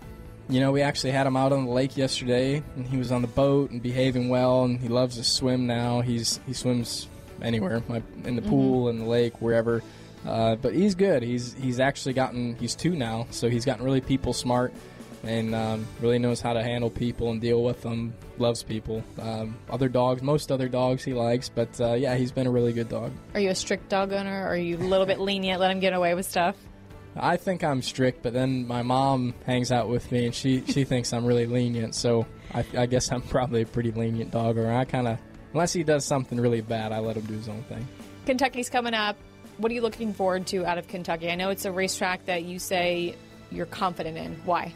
you know, we actually had him out on the lake yesterday, and he was on the boat and behaving well, and he loves to swim now. He's he swims anywhere, in the Mhm. pool, in the lake, wherever. Uh, but he's good. He's he's actually gotten he's two now, so he's gotten really people smart, and um, really knows how to handle people and deal with them. Loves people. Um, other dogs, most other dogs he likes, but uh, yeah, he's been a really good dog. Are you a strict dog owner? Or are you a little bit lenient, let him get away with stuff? I think I'm strict, but then my mom hangs out with me, and she she [LAUGHS] thinks I'm really lenient. So I, I guess I'm probably a pretty lenient dog, or I kind of, unless he does something really bad, I let him do his own thing. Kentucky's coming up. What are you looking forward to out of Kentucky? I know it's a racetrack that you say you're confident in. Why?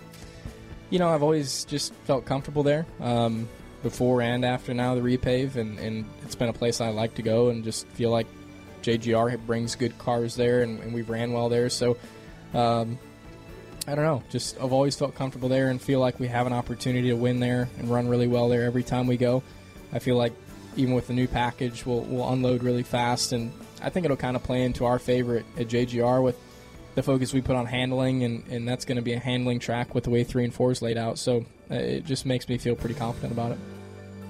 You know, I've always just felt comfortable there, um, before and after now the repave, and, and it's been a place I like to go, and just feel like JGR brings good cars there, and, and we've ran well there. So, um, I don't know, just I've always felt comfortable there, and feel like we have an opportunity to win there and run really well there every time we go. I feel like even with the new package, we'll we'll unload really fast, and I think it'll kind of play into our favorite at JGR with the focus we put on handling, and, and that's going to be a handling track with the way three and four is laid out. So uh, it just makes me feel pretty confident about it.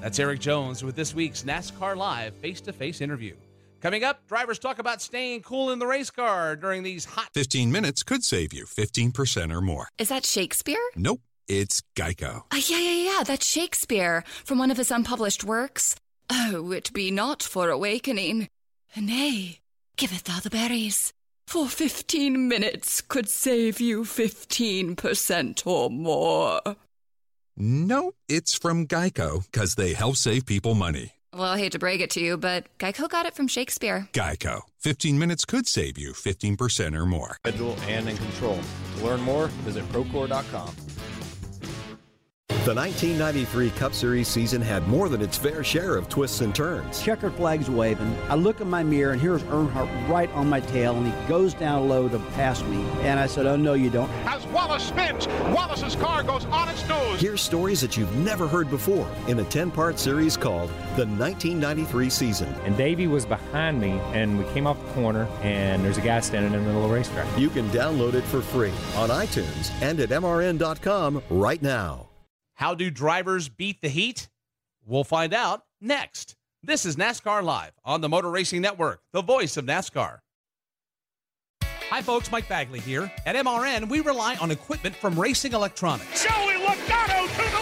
That's Erik Jones with this week's NASCAR Live face to face interview. Coming up, drivers talk about staying cool in the race car during these hot 15 minutes could save you 15% or more. Is that Shakespeare? Nope, it's Geico. Ah, yeah, yeah, yeah, that's Shakespeare from one of his unpublished works. Oh, it be not for awakening. Nay, giveth thou the berries. For fifteen minutes could save you fifteen percent or more. No, it's from Geico because they help save people money. Well, I hate to break it to you, but Geico got it from Shakespeare. Geico. 15 minutes could save you 15% or more. Schedule and in control. To learn more, visit Procore.com. The 1993 Cup Series season had more than its fair share of twists and turns. Checkered flags waving. I look in my mirror and here's Earnhardt right on my tail, and he goes down low to pass me. And I said, "Oh no, you don't." As Wallace spins, Wallace's car goes on its nose. Hear stories that you've never heard before in a 10 part series called The 1993 Season. And Davey was behind me, and we came off the corner, and there's a guy standing in the middle of the racetrack. You can download it for free on iTunes and at MRN.com right now. How do drivers beat the heat? We'll find out next. This is NASCAR Live on the Motor Racing Network, the voice of NASCAR. Hi, folks. Mike Bagley here. At MRN, we rely on equipment from Racing Electronics. Joey Logano to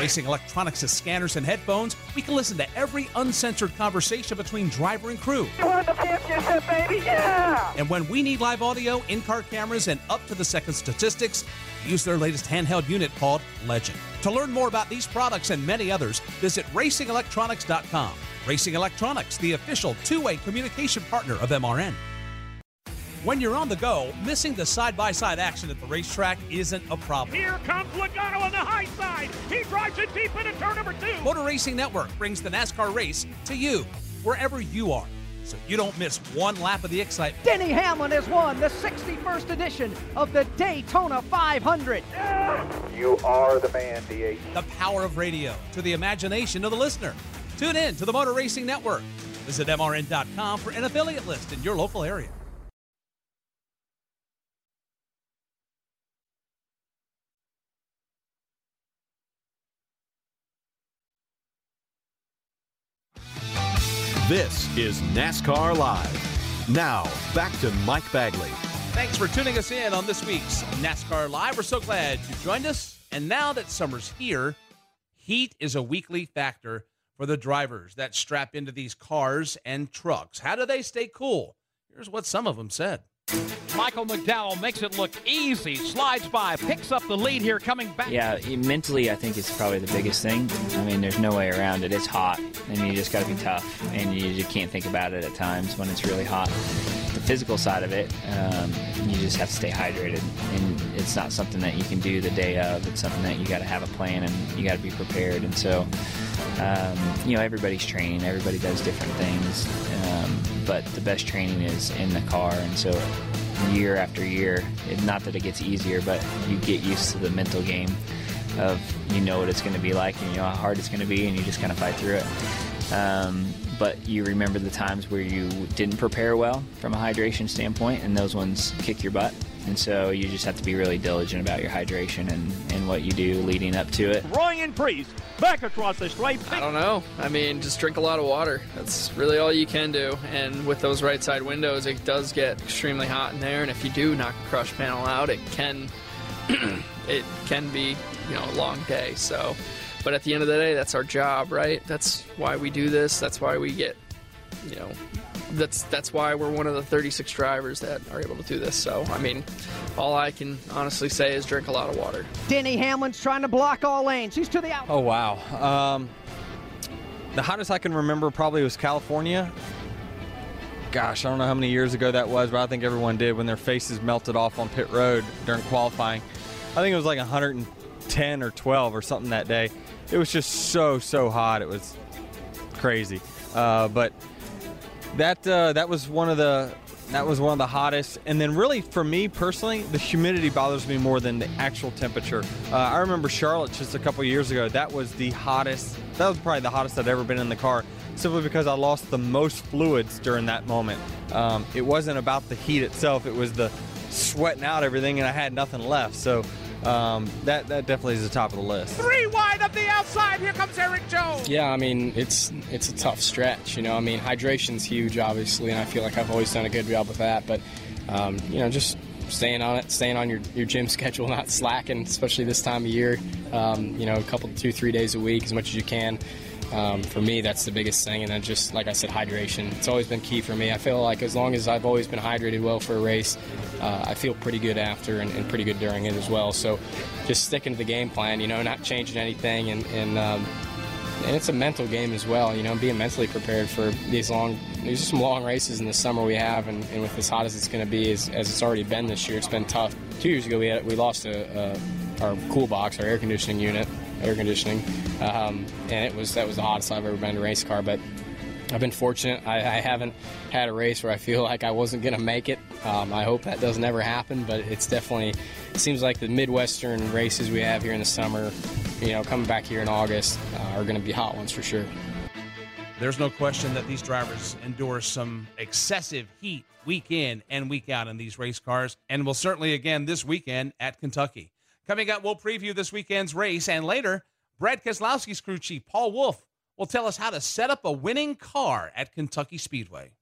Racing Electronics has scanners and headphones. We can listen to every uncensored conversation between driver and crew. You won the championship, baby! Yeah! And when we need live audio, in car cameras, and up to the second statistics, use their latest handheld unit called Legend. To learn more about these products and many others, visit racingelectronics.com. Racing Electronics, the official two way communication partner of MRN. When you're on the go, missing the side by side action at the racetrack isn't a problem. Here comes Logano on the high side. He drives it deep into turn number two. Motor Racing Network brings the NASCAR race to you, wherever you are. so you don't miss one lap of the excitement. Denny Hamlin has won the 61st edition of the Daytona 500. You are the man, DH. The power of radio to the imagination of the listener. Tune in to the Motor Racing Network. Visit MRN.com for an affiliate list in your local area. This is NASCAR Live. Now, back to Mike Bagley. Thanks for tuning us in on this week's NASCAR Live. We're so glad you joined us. And now that summer's here, heat is a weekly factor for the drivers that strap into these cars and trucks. How do they stay cool? Here's what some of them said. Michael McDowell makes it look easy, slides by, picks up the lead here, coming back. Yeah, mentally, I think it's probably the biggest thing. I mean, there's no way around it. It's hot, and you just got to be tough, and you just can't think about it at times when it's really hot. The physical side of it, um, you just have to stay hydrated, and it's not something that you can do the day of. It's something that you got to have a plan, and you got to be prepared. And so, um, you know, everybody's training, everybody does different things, um, but the best training is in the car, and so year after year. It, not that it gets easier, but you get used to the mental game of you know what it's going to be like and you know how hard it's going to be, and you just kind of fight through it. Um, but you remember the times where you didn't prepare well from a hydration standpoint, and those ones kick your butt. And so you just have to be really diligent about your hydration and, and what you do leading up to it. Ryan Preece back across the stripe. I don't know. I mean, just drink a lot of water. That's really all you can do. And with those right side windows, it does get extremely hot in there. And if you do knock a crush panel out, it can [CLEARS THROAT] it can be you know a long day. So, but at the end of the day, that's our job, right? That's why we do this. That's why we get you know that's that's why we're one of the 36 drivers that are able to do this. So, I mean, all I can honestly say is drink a lot of water. Denny Hamlin's trying to block all lanes. He's to the out. Oh wow. Um, the hottest I can remember probably was California. Gosh, I don't know how many years ago that was, but I think everyone did when their faces melted off on pit road during qualifying. I think it was like 110 or 12 or something that day. It was just so so hot. It was crazy. Uh, but that uh, that was one of the that was one of the hottest. And then really for me personally, the humidity bothers me more than the actual temperature. Uh, I remember Charlotte just a couple years ago. That was the hottest. That was probably the hottest I'd ever been in the car. Simply because I lost the most fluids during that moment. Um, it wasn't about the heat itself; it was the sweating out everything, and I had nothing left. So um, that that definitely is the top of the list. Three wide up the outside. Here comes Erik Jones. Yeah, I mean it's it's a tough stretch. You know, I mean hydration's huge, obviously, and I feel like I've always done a good job with that. But um, you know, just staying on it, staying on your, your gym [LAUGHS] schedule, not slacking, especially this time of year. Um, you know, a couple, two, three days a week, as much as you can. Um, for me, that's the biggest thing. And then just, like I said, hydration. It's always been key for me. I feel like as long as I've always been hydrated well for a race, uh, I feel pretty good after and, and, pretty good during it as well. So just sticking to the game plan, you know, not changing anything. And, and, um, and it's a mental game as well, you know, being mentally prepared for these long, these are some long races in the summer we have. And, and with as hot as it's going to be, as, as, it's already been this year, it's been tough. Two years ago, we, had, we lost a, a, our cool box, our air conditioning unit air conditioning, um, and it was that was the hottest I've ever been in a race car. But I've been fortunate. I, I haven't had a race where I feel like I wasn't going to make it. Um, I hope that doesn't ever happen, but it's definitely it seems like the Midwestern races we have here in the summer, you know, coming back here in August, uh, are going to be hot ones for sure. There's no question that these drivers endure some excessive heat week in and week out in these race cars, and will certainly again this weekend at Kentucky. Coming up, we'll preview this weekend's race, and later, Brad Keselowski's crew chief, Paul Wolfe, will tell us how to set up a winning car at Kentucky Speedway.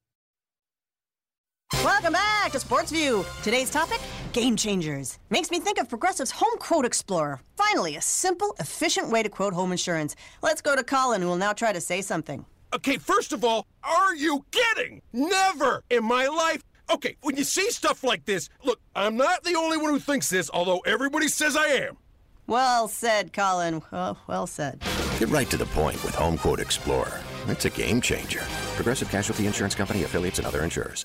Welcome back to Sports View. Today's topic game changers. Makes me think of Progressive's Home Quote Explorer. Finally, a simple, efficient way to quote home insurance. Let's go to Colin, who will now try to say something. Okay, first of all, are you kidding? Never in my life. Okay, when you see stuff like this, look, I'm not the only one who thinks this, although everybody says I am. Well said, Colin. Well, well said. Get right to the point with Home Quote Explorer. It's a game changer. Progressive Casualty Insurance Company affiliates and other insurers.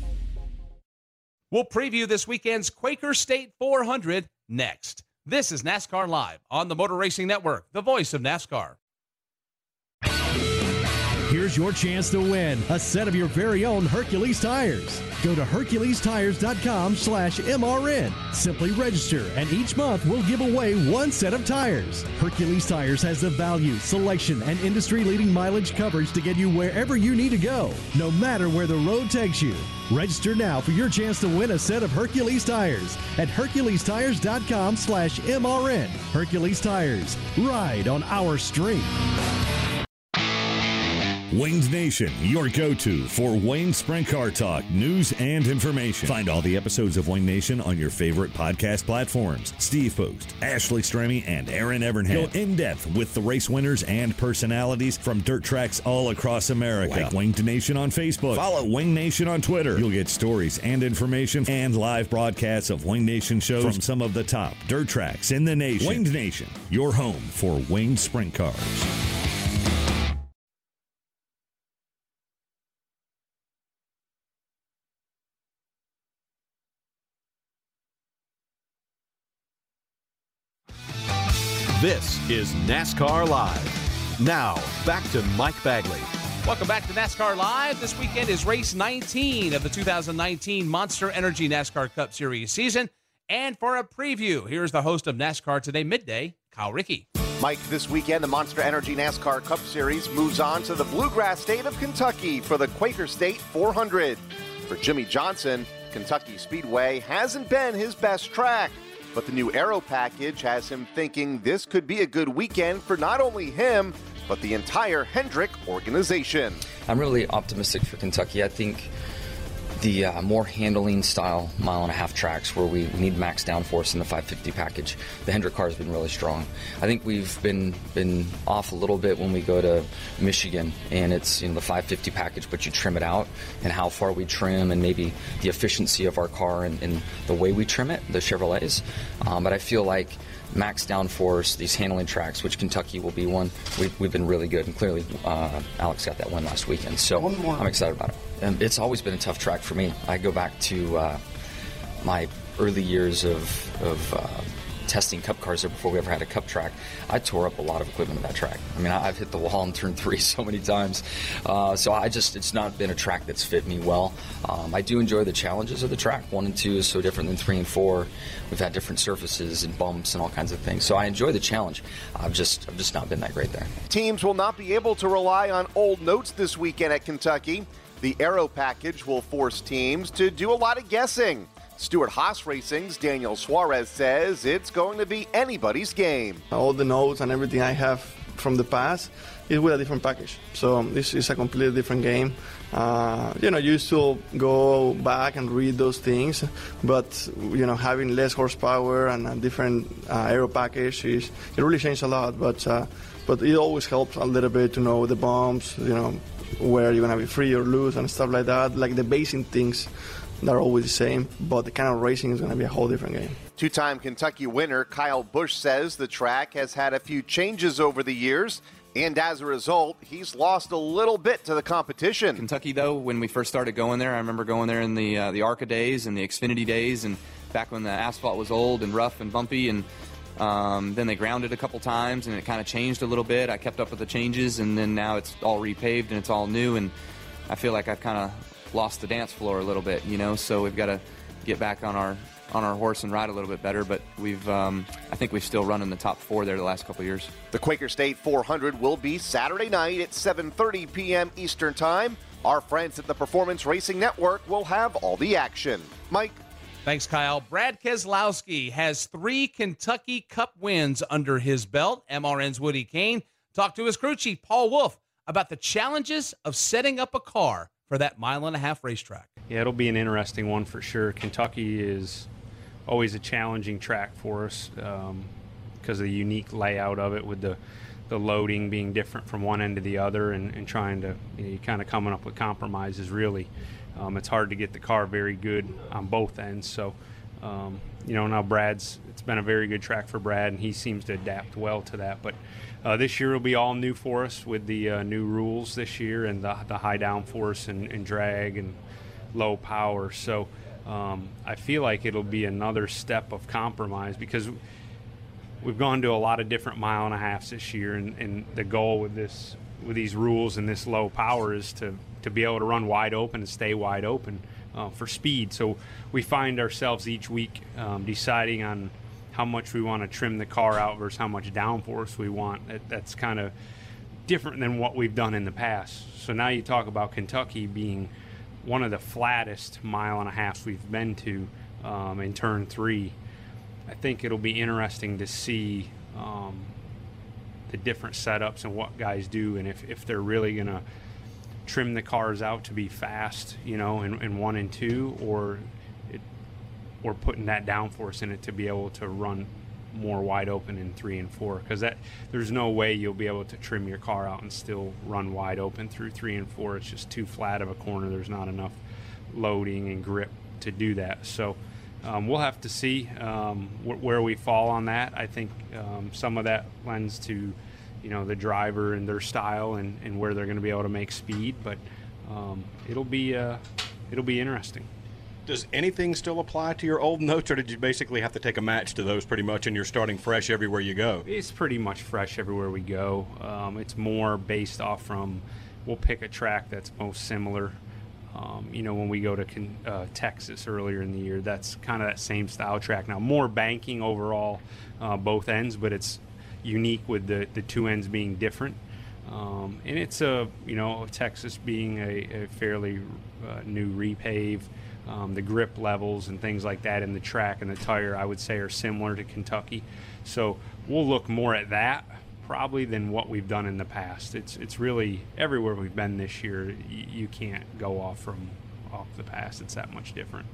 We'll preview this weekend's Quaker State 400 next. This is NASCAR Live on the Motor Racing Network, the voice of NASCAR. Here's your chance to win a set of your very own Hercules tires. Go to HerculesTires.com slash MRN. Simply register, and each month we'll give away one set of tires. Hercules Tires has the value, selection, and industry leading mileage coverage to get you wherever you need to go, no matter where the road takes you. Register now for your chance to win a set of Hercules tires at HerculesTires.com slash MRN. Hercules Tires. Ride on our street. Winged Nation, your go to for Wayne Sprint Car Talk news and information. Find all the episodes of Winged Nation on your favorite podcast platforms. Steve Post, Ashley Stremme, and Aaron Evernhead go in depth with the race winners and personalities from dirt tracks all across America. Like Winged Nation on Facebook. Follow Wing Nation on Twitter. You'll get stories and information and live broadcasts of Wing Nation shows from some of the top dirt tracks in the nation. Winged Nation, your home for winged sprint cars. This is NASCAR Live. Now, back to Mike Bagley. Welcome back to NASCAR Live. This weekend is race 19 of the 2019 Monster Energy NASCAR Cup Series season. And for a preview, here's the host of NASCAR Today Midday, Kyle Rickey. Mike, this weekend, the Monster Energy NASCAR Cup Series moves on to the bluegrass state of Kentucky for the Quaker State 400. For Jimmie Johnson, Kentucky Speedway hasn't been his best track. But the new Aero package has him thinking this could be a good weekend for not only him, but the entire Hendrick organization. I'm really optimistic for Kentucky. I think the uh, more handling style mile and a half tracks where we need max downforce in the 550 package, the Hendrick car has been really strong. I think we've been been off a little bit when we go to Michigan and it's you know the 550 package, but you trim it out and how far we trim and maybe the efficiency of our car and, and the way we trim it, the Chevrolets. Um, but I feel like max downforce, these handling tracks, which Kentucky will be one, we've, we've been really good. And clearly, uh, Alex got that one last weekend. So I'm excited about it. And it's always been a tough track for me. I go back to uh, my early years of, of uh, testing cup cars there before we ever had a cup track. I tore up a lot of equipment on that track. I mean, I, have hit the wall in turn [LAUGHS] three so many times. Uh, so I just, it's not been a track that's fit me well. Um, I do enjoy the challenges of the track. One and two is so different than three and four. We've had different surfaces and bumps and all kinds of things. So I enjoy the challenge. I've just, I've just not been that great there. Teams will not be able to rely on old notes this weekend at Kentucky. The Aero package will force teams to do a lot of guessing. Stewart Haas Racing's Daniel Suarez says it's going to be anybody's game. All the notes and everything I have from the past is with a different package. So this is a completely different game. Uh, you know, you still go back and read those things, but you know, having less horsepower and a different uh, aero package is it really changed a lot. But uh, but it always helps a little bit to know the bumps, you know, where you're gonna be free or loose and stuff like that, like the basic things they're always the same, but the kind of racing is going to be a whole different game. Two time Kentucky winner Kyle Busch says the track has had a few changes over the years. And as a result, he's lost a little bit to the competition. Kentucky, though, when we first started going there, I remember going there in the uh, the ARCA days and the Xfinity days, and back when the asphalt was old and rough and bumpy, and um, then they grounded a couple times, and it kind of changed a little bit. I kept up with the changes, and then now it's all repaved and it's all new, and I feel like I've kind of lost the dance floor a little bit, you know. So we've got to get back on our on our horse and ride a little bit better. But we've, um, I think we've still run in the top four there the last couple years. The Quaker State 400 will be Saturday night at 7:30 p.m. Eastern Time. Our friends at the Performance Racing Network will have all the action. Mike. Thanks, Kyle. Brad Keselowski has three Kentucky Cup wins under his belt. MRN's Woody Cain talked to his crew chief, Paul Wolfe, about the challenges of setting up a car for that mile and a half racetrack. Yeah, it'll be an interesting one for sure. Kentucky is always a challenging track for us um, because of the unique layout of it with the the loading being different from one end to the other and, and trying to you know, kind of coming up with compromises really um, it's hard to get the car very good on both ends so um, you know now brad's it's been a very good track for brad and he seems to adapt well to that but uh, this year will be all new for us with the uh, new rules this year and the, the high downforce and, and drag and low power so um, I feel like it'll be another step of compromise because we've gone to a lot of different mile and a halfs this year, and, and the goal with this with these rules and this low power is to to be able to run wide open and stay wide open uh, for speed. So we find ourselves each week um, deciding on how much we want to trim the car out versus how much downforce we want. That, that's kind of different than what we've done in the past. So now you talk about Kentucky being one of the flattest mile and a halfs we've been to um, in turn three. I think it'll be interesting to see um, the different setups and what guys do, and if, if they're really going to trim the cars out to be fast, you know, in, in one and two, or it, or putting that downforce in it to be able to run more wide open in three and four. Because that there's no way you'll be able to trim your car out and still run wide open through three and four. It's just too flat of a corner. There's not enough loading and grip to do that. So um, we'll have to see um, wh- where we fall on that. I think um, some of that lends to, you know, the driver and their style and, and where they're going to be able to make speed. But um, it'll be uh, it'll be interesting. Does anything still apply to your old notes, or did you basically have to take a match to those pretty much, and you're starting fresh everywhere you go? It's pretty much fresh everywhere we go. Um, it's more based off from we'll pick a track that's most similar. Um, you know, when we go to uh, Texas earlier in the year, that's kind of that same style track. Now, more banking overall, uh, both ends, but it's unique with the, the two ends being different. Um, and it's a, you know, Texas being a, a fairly uh, new repave. Um, the grip levels and things like that in the track and the tire, I would say, are similar to Kentucky. So we'll look more at that probably than what we've done in the past. It's it's really everywhere we've been this year. You, you can't go off from off the past. It's that much different.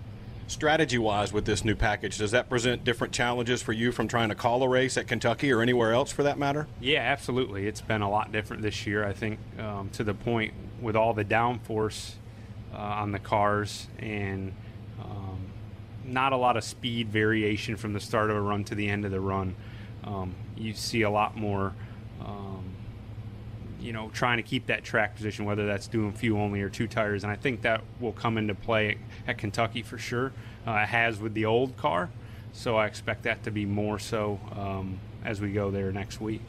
Strategy wise, with this new package, does that present different challenges for you from trying to call a race at Kentucky or anywhere else for that matter? Yeah, absolutely. It's been a lot different this year. I think um, to the point with all the downforce uh, on the cars and um, not a lot of speed variation from the start of a run to the end of the run. Um, you see a lot more, um, you know, trying to keep that track position, whether that's doing fuel only or two tires. And I think that will come into play at, at Kentucky for sure. Uh, it has with the old car. So I expect that to be more so um, as we go there next week.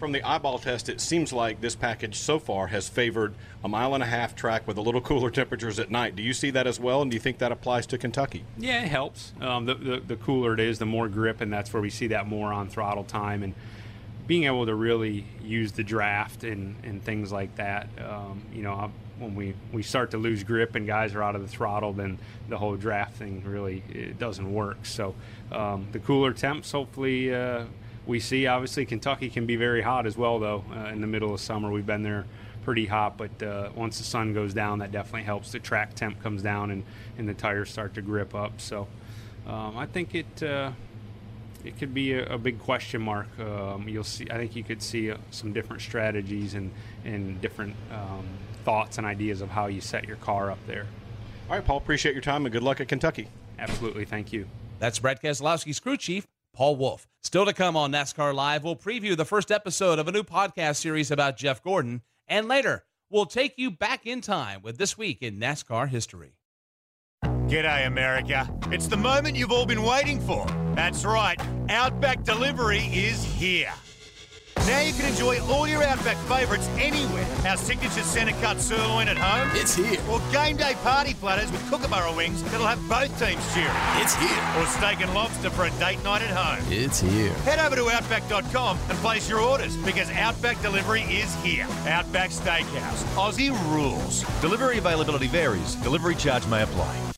From the eyeball test, it seems like this package so far has favored a mile and a half track with a little [LAUGHS] cooler temperatures at night. Do you see that as well, and do you think that applies to Kentucky? Yeah, it helps. Um, the, the, the cooler it is, the more grip, and that's where we see that more on throttle time and being able to really use the draft and, and things like that. Um, you know, when we, we start to lose grip and guys are out of the throttle, then the whole draft thing really it doesn't work. So um, the cooler temps, hopefully. Uh, we see obviously Kentucky can be very hot as well, though. Uh, in the middle of summer, we've been there pretty hot, but uh, once the sun goes down, that definitely helps. The track temp comes down and, and the tires start to grip up. So um, I think it uh, it could be a, a big question mark. Um, you'll see. I think you could see uh, some different strategies and and different um, thoughts and ideas of how you set your car up there. All right, Paul. Appreciate your time and good luck at Kentucky. Absolutely. Thank you. That's Brad Keselowski's crew chief. Paul Wolfe. Still to come on NASCAR Live, we'll preview the first episode of a new podcast series about Jeff Gordon. And later, we'll take you back in time with This Week in NASCAR History. G'day, America. It's the moment you've all been waiting for. That's right, Outback Delivery is here. Now you can enjoy all your Outback favourites anywhere. Our signature centre cut sirloin at home. It's here. Or game day party platters with kookaburra wings that'll have both teams cheering. It's here. Or steak and lobster for a date night at home. It's here. Head over to Outback.com and place your orders because Outback Delivery is here. Outback Steakhouse. Aussie rules. Delivery availability varies. Delivery charge may apply.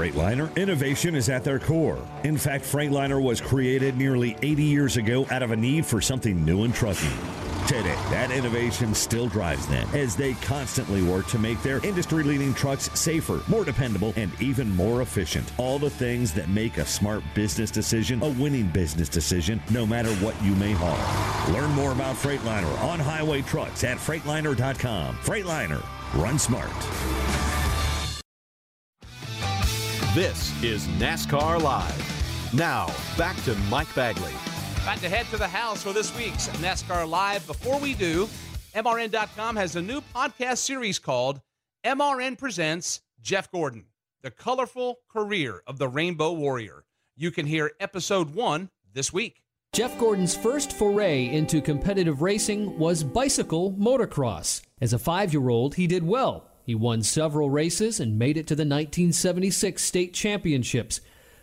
Freightliner, innovation is at their core. In fact, Freightliner was created nearly 80 years ago out of a need for something new in trucking. Today, that innovation still drives them as they constantly work to make their industry leading trucks safer, more dependable, and even more efficient. All the things that make a smart business decision a winning business decision, no matter what you may haul. Learn more about Freightliner on highway trucks at Freightliner.com. Freightliner, run smart. This is NASCAR Live. Now, back to Mike Bagley. About to head to the house for this week's NASCAR Live. Before we do, MRN.com has a new podcast series called MRN Presents Jeff Gordon, the colorful career of the Rainbow Warrior. You can hear episode one this week. Jeff Gordon's first foray into competitive racing was bicycle motocross. As a five year old, he did well. He won several races and made it to the 1976 state championships.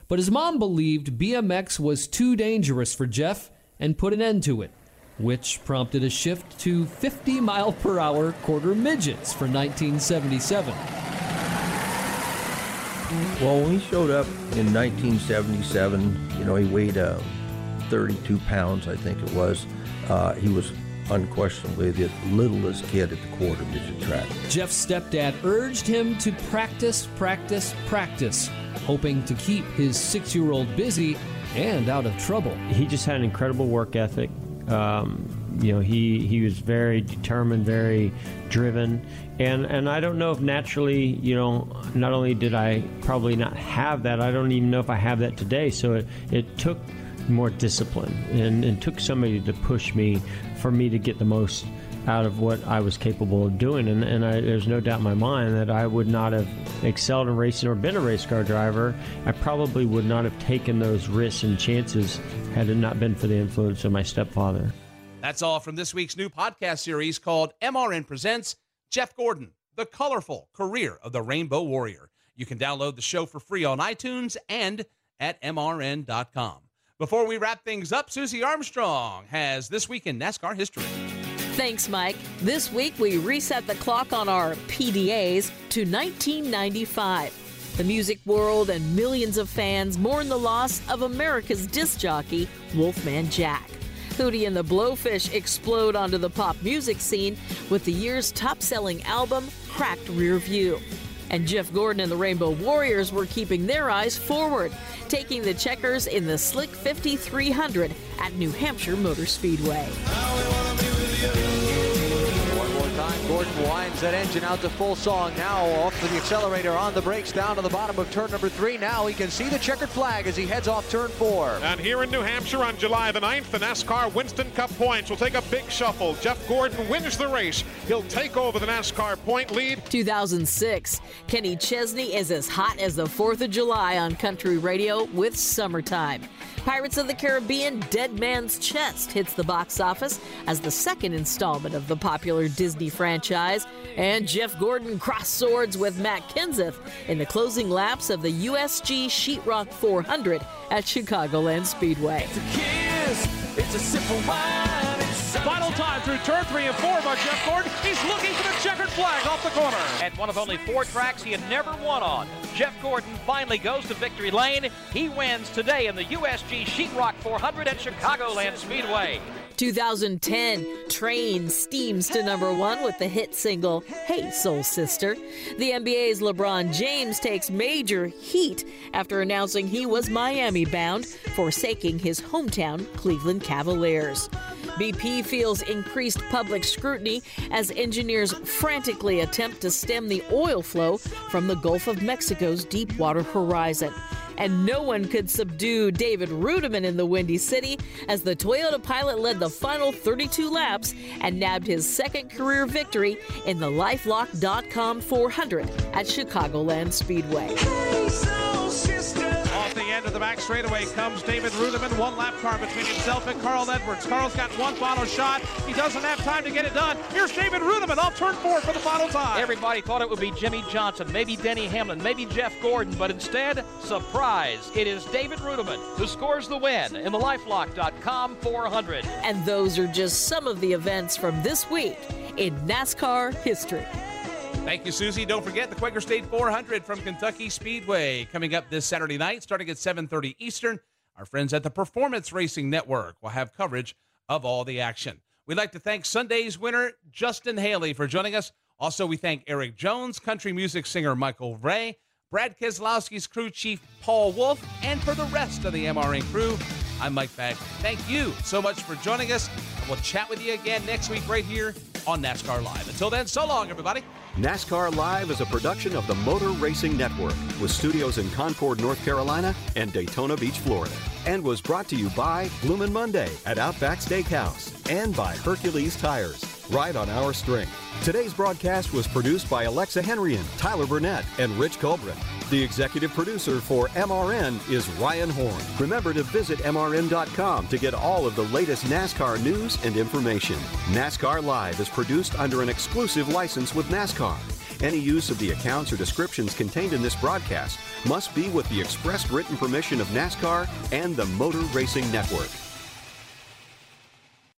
But his mom believed BMX was too dangerous for Jeff and put an end to it, which prompted a shift to 50 mile per hour quarter midgets for 1977. Well, when he showed up in 1977, you know, he weighed uh, 32 pounds, I think it was. Uh, he was unquestionably the littlest kid at the quarter midget track. Jeff's stepdad urged him to practice, practice, practice, hoping to keep his six year old busy and out of trouble. He just had an incredible work ethic. Um, you know, he, he was very determined, very driven. And, and I don't know if naturally, you know, not only did I probably not have that, I don't even know if I have that today. So it, it took more discipline and, and took somebody to push me for me to get the most out of what I was capable of doing. And, and I, there's no doubt in my mind that I would not have excelled in racing or been a race car driver. I probably would not have taken those risks and chances had it not been for the influence of my stepfather. That's all from this week's new podcast series called MRN Presents Jeff Gordon, the colorful career of the Rainbow Warrior. You can download the show for free on iTunes and at MRN.com. Before we wrap things up, Susie Armstrong has This Week in NASCAR History. Thanks, Mike. This week we reset the clock on our PDAs to 1995. The music world and millions of fans mourn the loss of America's disc jockey, Wolfman Jack. Hootie and the Blowfish explode onto the pop music scene with the year's top selling album, Cracked Rear View. And Jeff Gordon and the Rainbow Warriors were keeping their eyes forward, taking the checkers in the Slick 5300 at New Hampshire Motor Speedway. One more time, Gordon winds that engine out to full song. Now off to the accelerator on the brakes down to the bottom of turn number three. Now he can see the checkered flag as he heads off turn four. And here in New Hampshire on July the 9th, the NASCAR Winston Cup points will take a big shuffle. Jeff Gordon wins the race. He'll take over the NASCAR point lead. 2006. Kenny Chesney is as hot as the 4th of July on country radio with Summertime. Pirates of the Caribbean Dead Man's Chest hits the box office as the second installment of the popular Disney franchise. And Jeff Gordon cross swords with Matt Kenseth in the closing laps of the USG Sheetrock 400 at Chicagoland Speedway. It's a kiss, it's a simple Final time through turn three and four by Jeff Gordon. He's looking for the checkered flag off the corner. At one of only four tracks he had never won on, Jeff Gordon finally goes to victory lane. He wins today in the USG Sheetrock 400 at Chicagoland Speedway. 2010, Train steams to number one with the hit single, Hey Soul Sister. The NBA's LeBron James takes major heat after announcing he was Miami bound, forsaking his hometown Cleveland Cavaliers. BP feels increased public scrutiny as engineers frantically attempt to stem the oil flow from the Gulf of Mexico's deepwater horizon. And no one could subdue David Reutimann in the Windy City as the Toyota pilot led the final 32 laps and nabbed his second career victory in the Lifelock.com 400 at Chicagoland Speedway. Off the end of the back straightaway comes David Reutimann. One lap car between himself and Carl Edwards. Carl's got one final shot. He doesn't have time to get it done. Here's David Reutimann off turn four for the final time. Everybody thought it would be Jimmie Johnson, maybe Denny Hamlin, maybe Jeff Gordon, but instead, surprise, it is David Reutimann who scores the win in the Lifelock.com 400. And those are just some of the events from this week in NASCAR history. Thank you, Susie. Don't forget the Quaker State 400 from Kentucky Speedway coming up this Saturday night, starting at 7:30 Eastern. Our friends at the Performance Racing Network will have coverage of all the action. We'd like to thank Sunday's winner, Justin Haley, for joining us. Also, we thank Erik Jones, country music singer Michael Ray, Brad Keselowski's crew chief Paul Wolfe, and for the rest of the MRN crew, I'm Mike Bagley. Thank you so much for joining us. And we'll chat with you again next week right here on NASCAR Live. Until then, so long, everybody. NASCAR Live is a production of the Motor Racing Network with studios in Concord, North Carolina and Daytona Beach, Florida. And was brought to you by Bloomin' Monday at Outback Steakhouse and by Hercules Tires. Right on our strength. Today's broadcast was produced by Alexa Henrian, Tyler Burnett, and Rich Colbert. The executive producer for MRN is Ryan Horn. Remember to visit MRN.com to get all of the latest NASCAR news and information. NASCAR Live is produced under an exclusive license with NASCAR. Any use of the accounts or descriptions contained in this broadcast must be with the express written permission of NASCAR and the Motor Racing Network.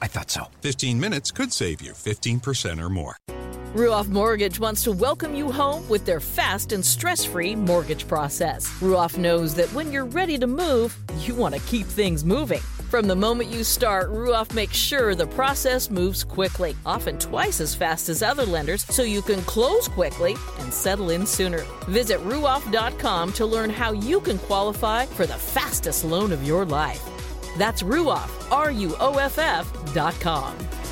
I thought so. 15 minutes could save you 15% or more. Ruoff Mortgage wants to welcome you home with their fast and stress free mortgage process. Ruoff knows that when you're ready to move, you want to keep things moving. From the moment you start, Ruoff makes sure the process moves quickly, often twice as fast as other lenders, so you can close quickly and settle in sooner. Visit ruoff.com to learn how you can qualify for the fastest loan of your life. That's Ruoff, R U O F F.com.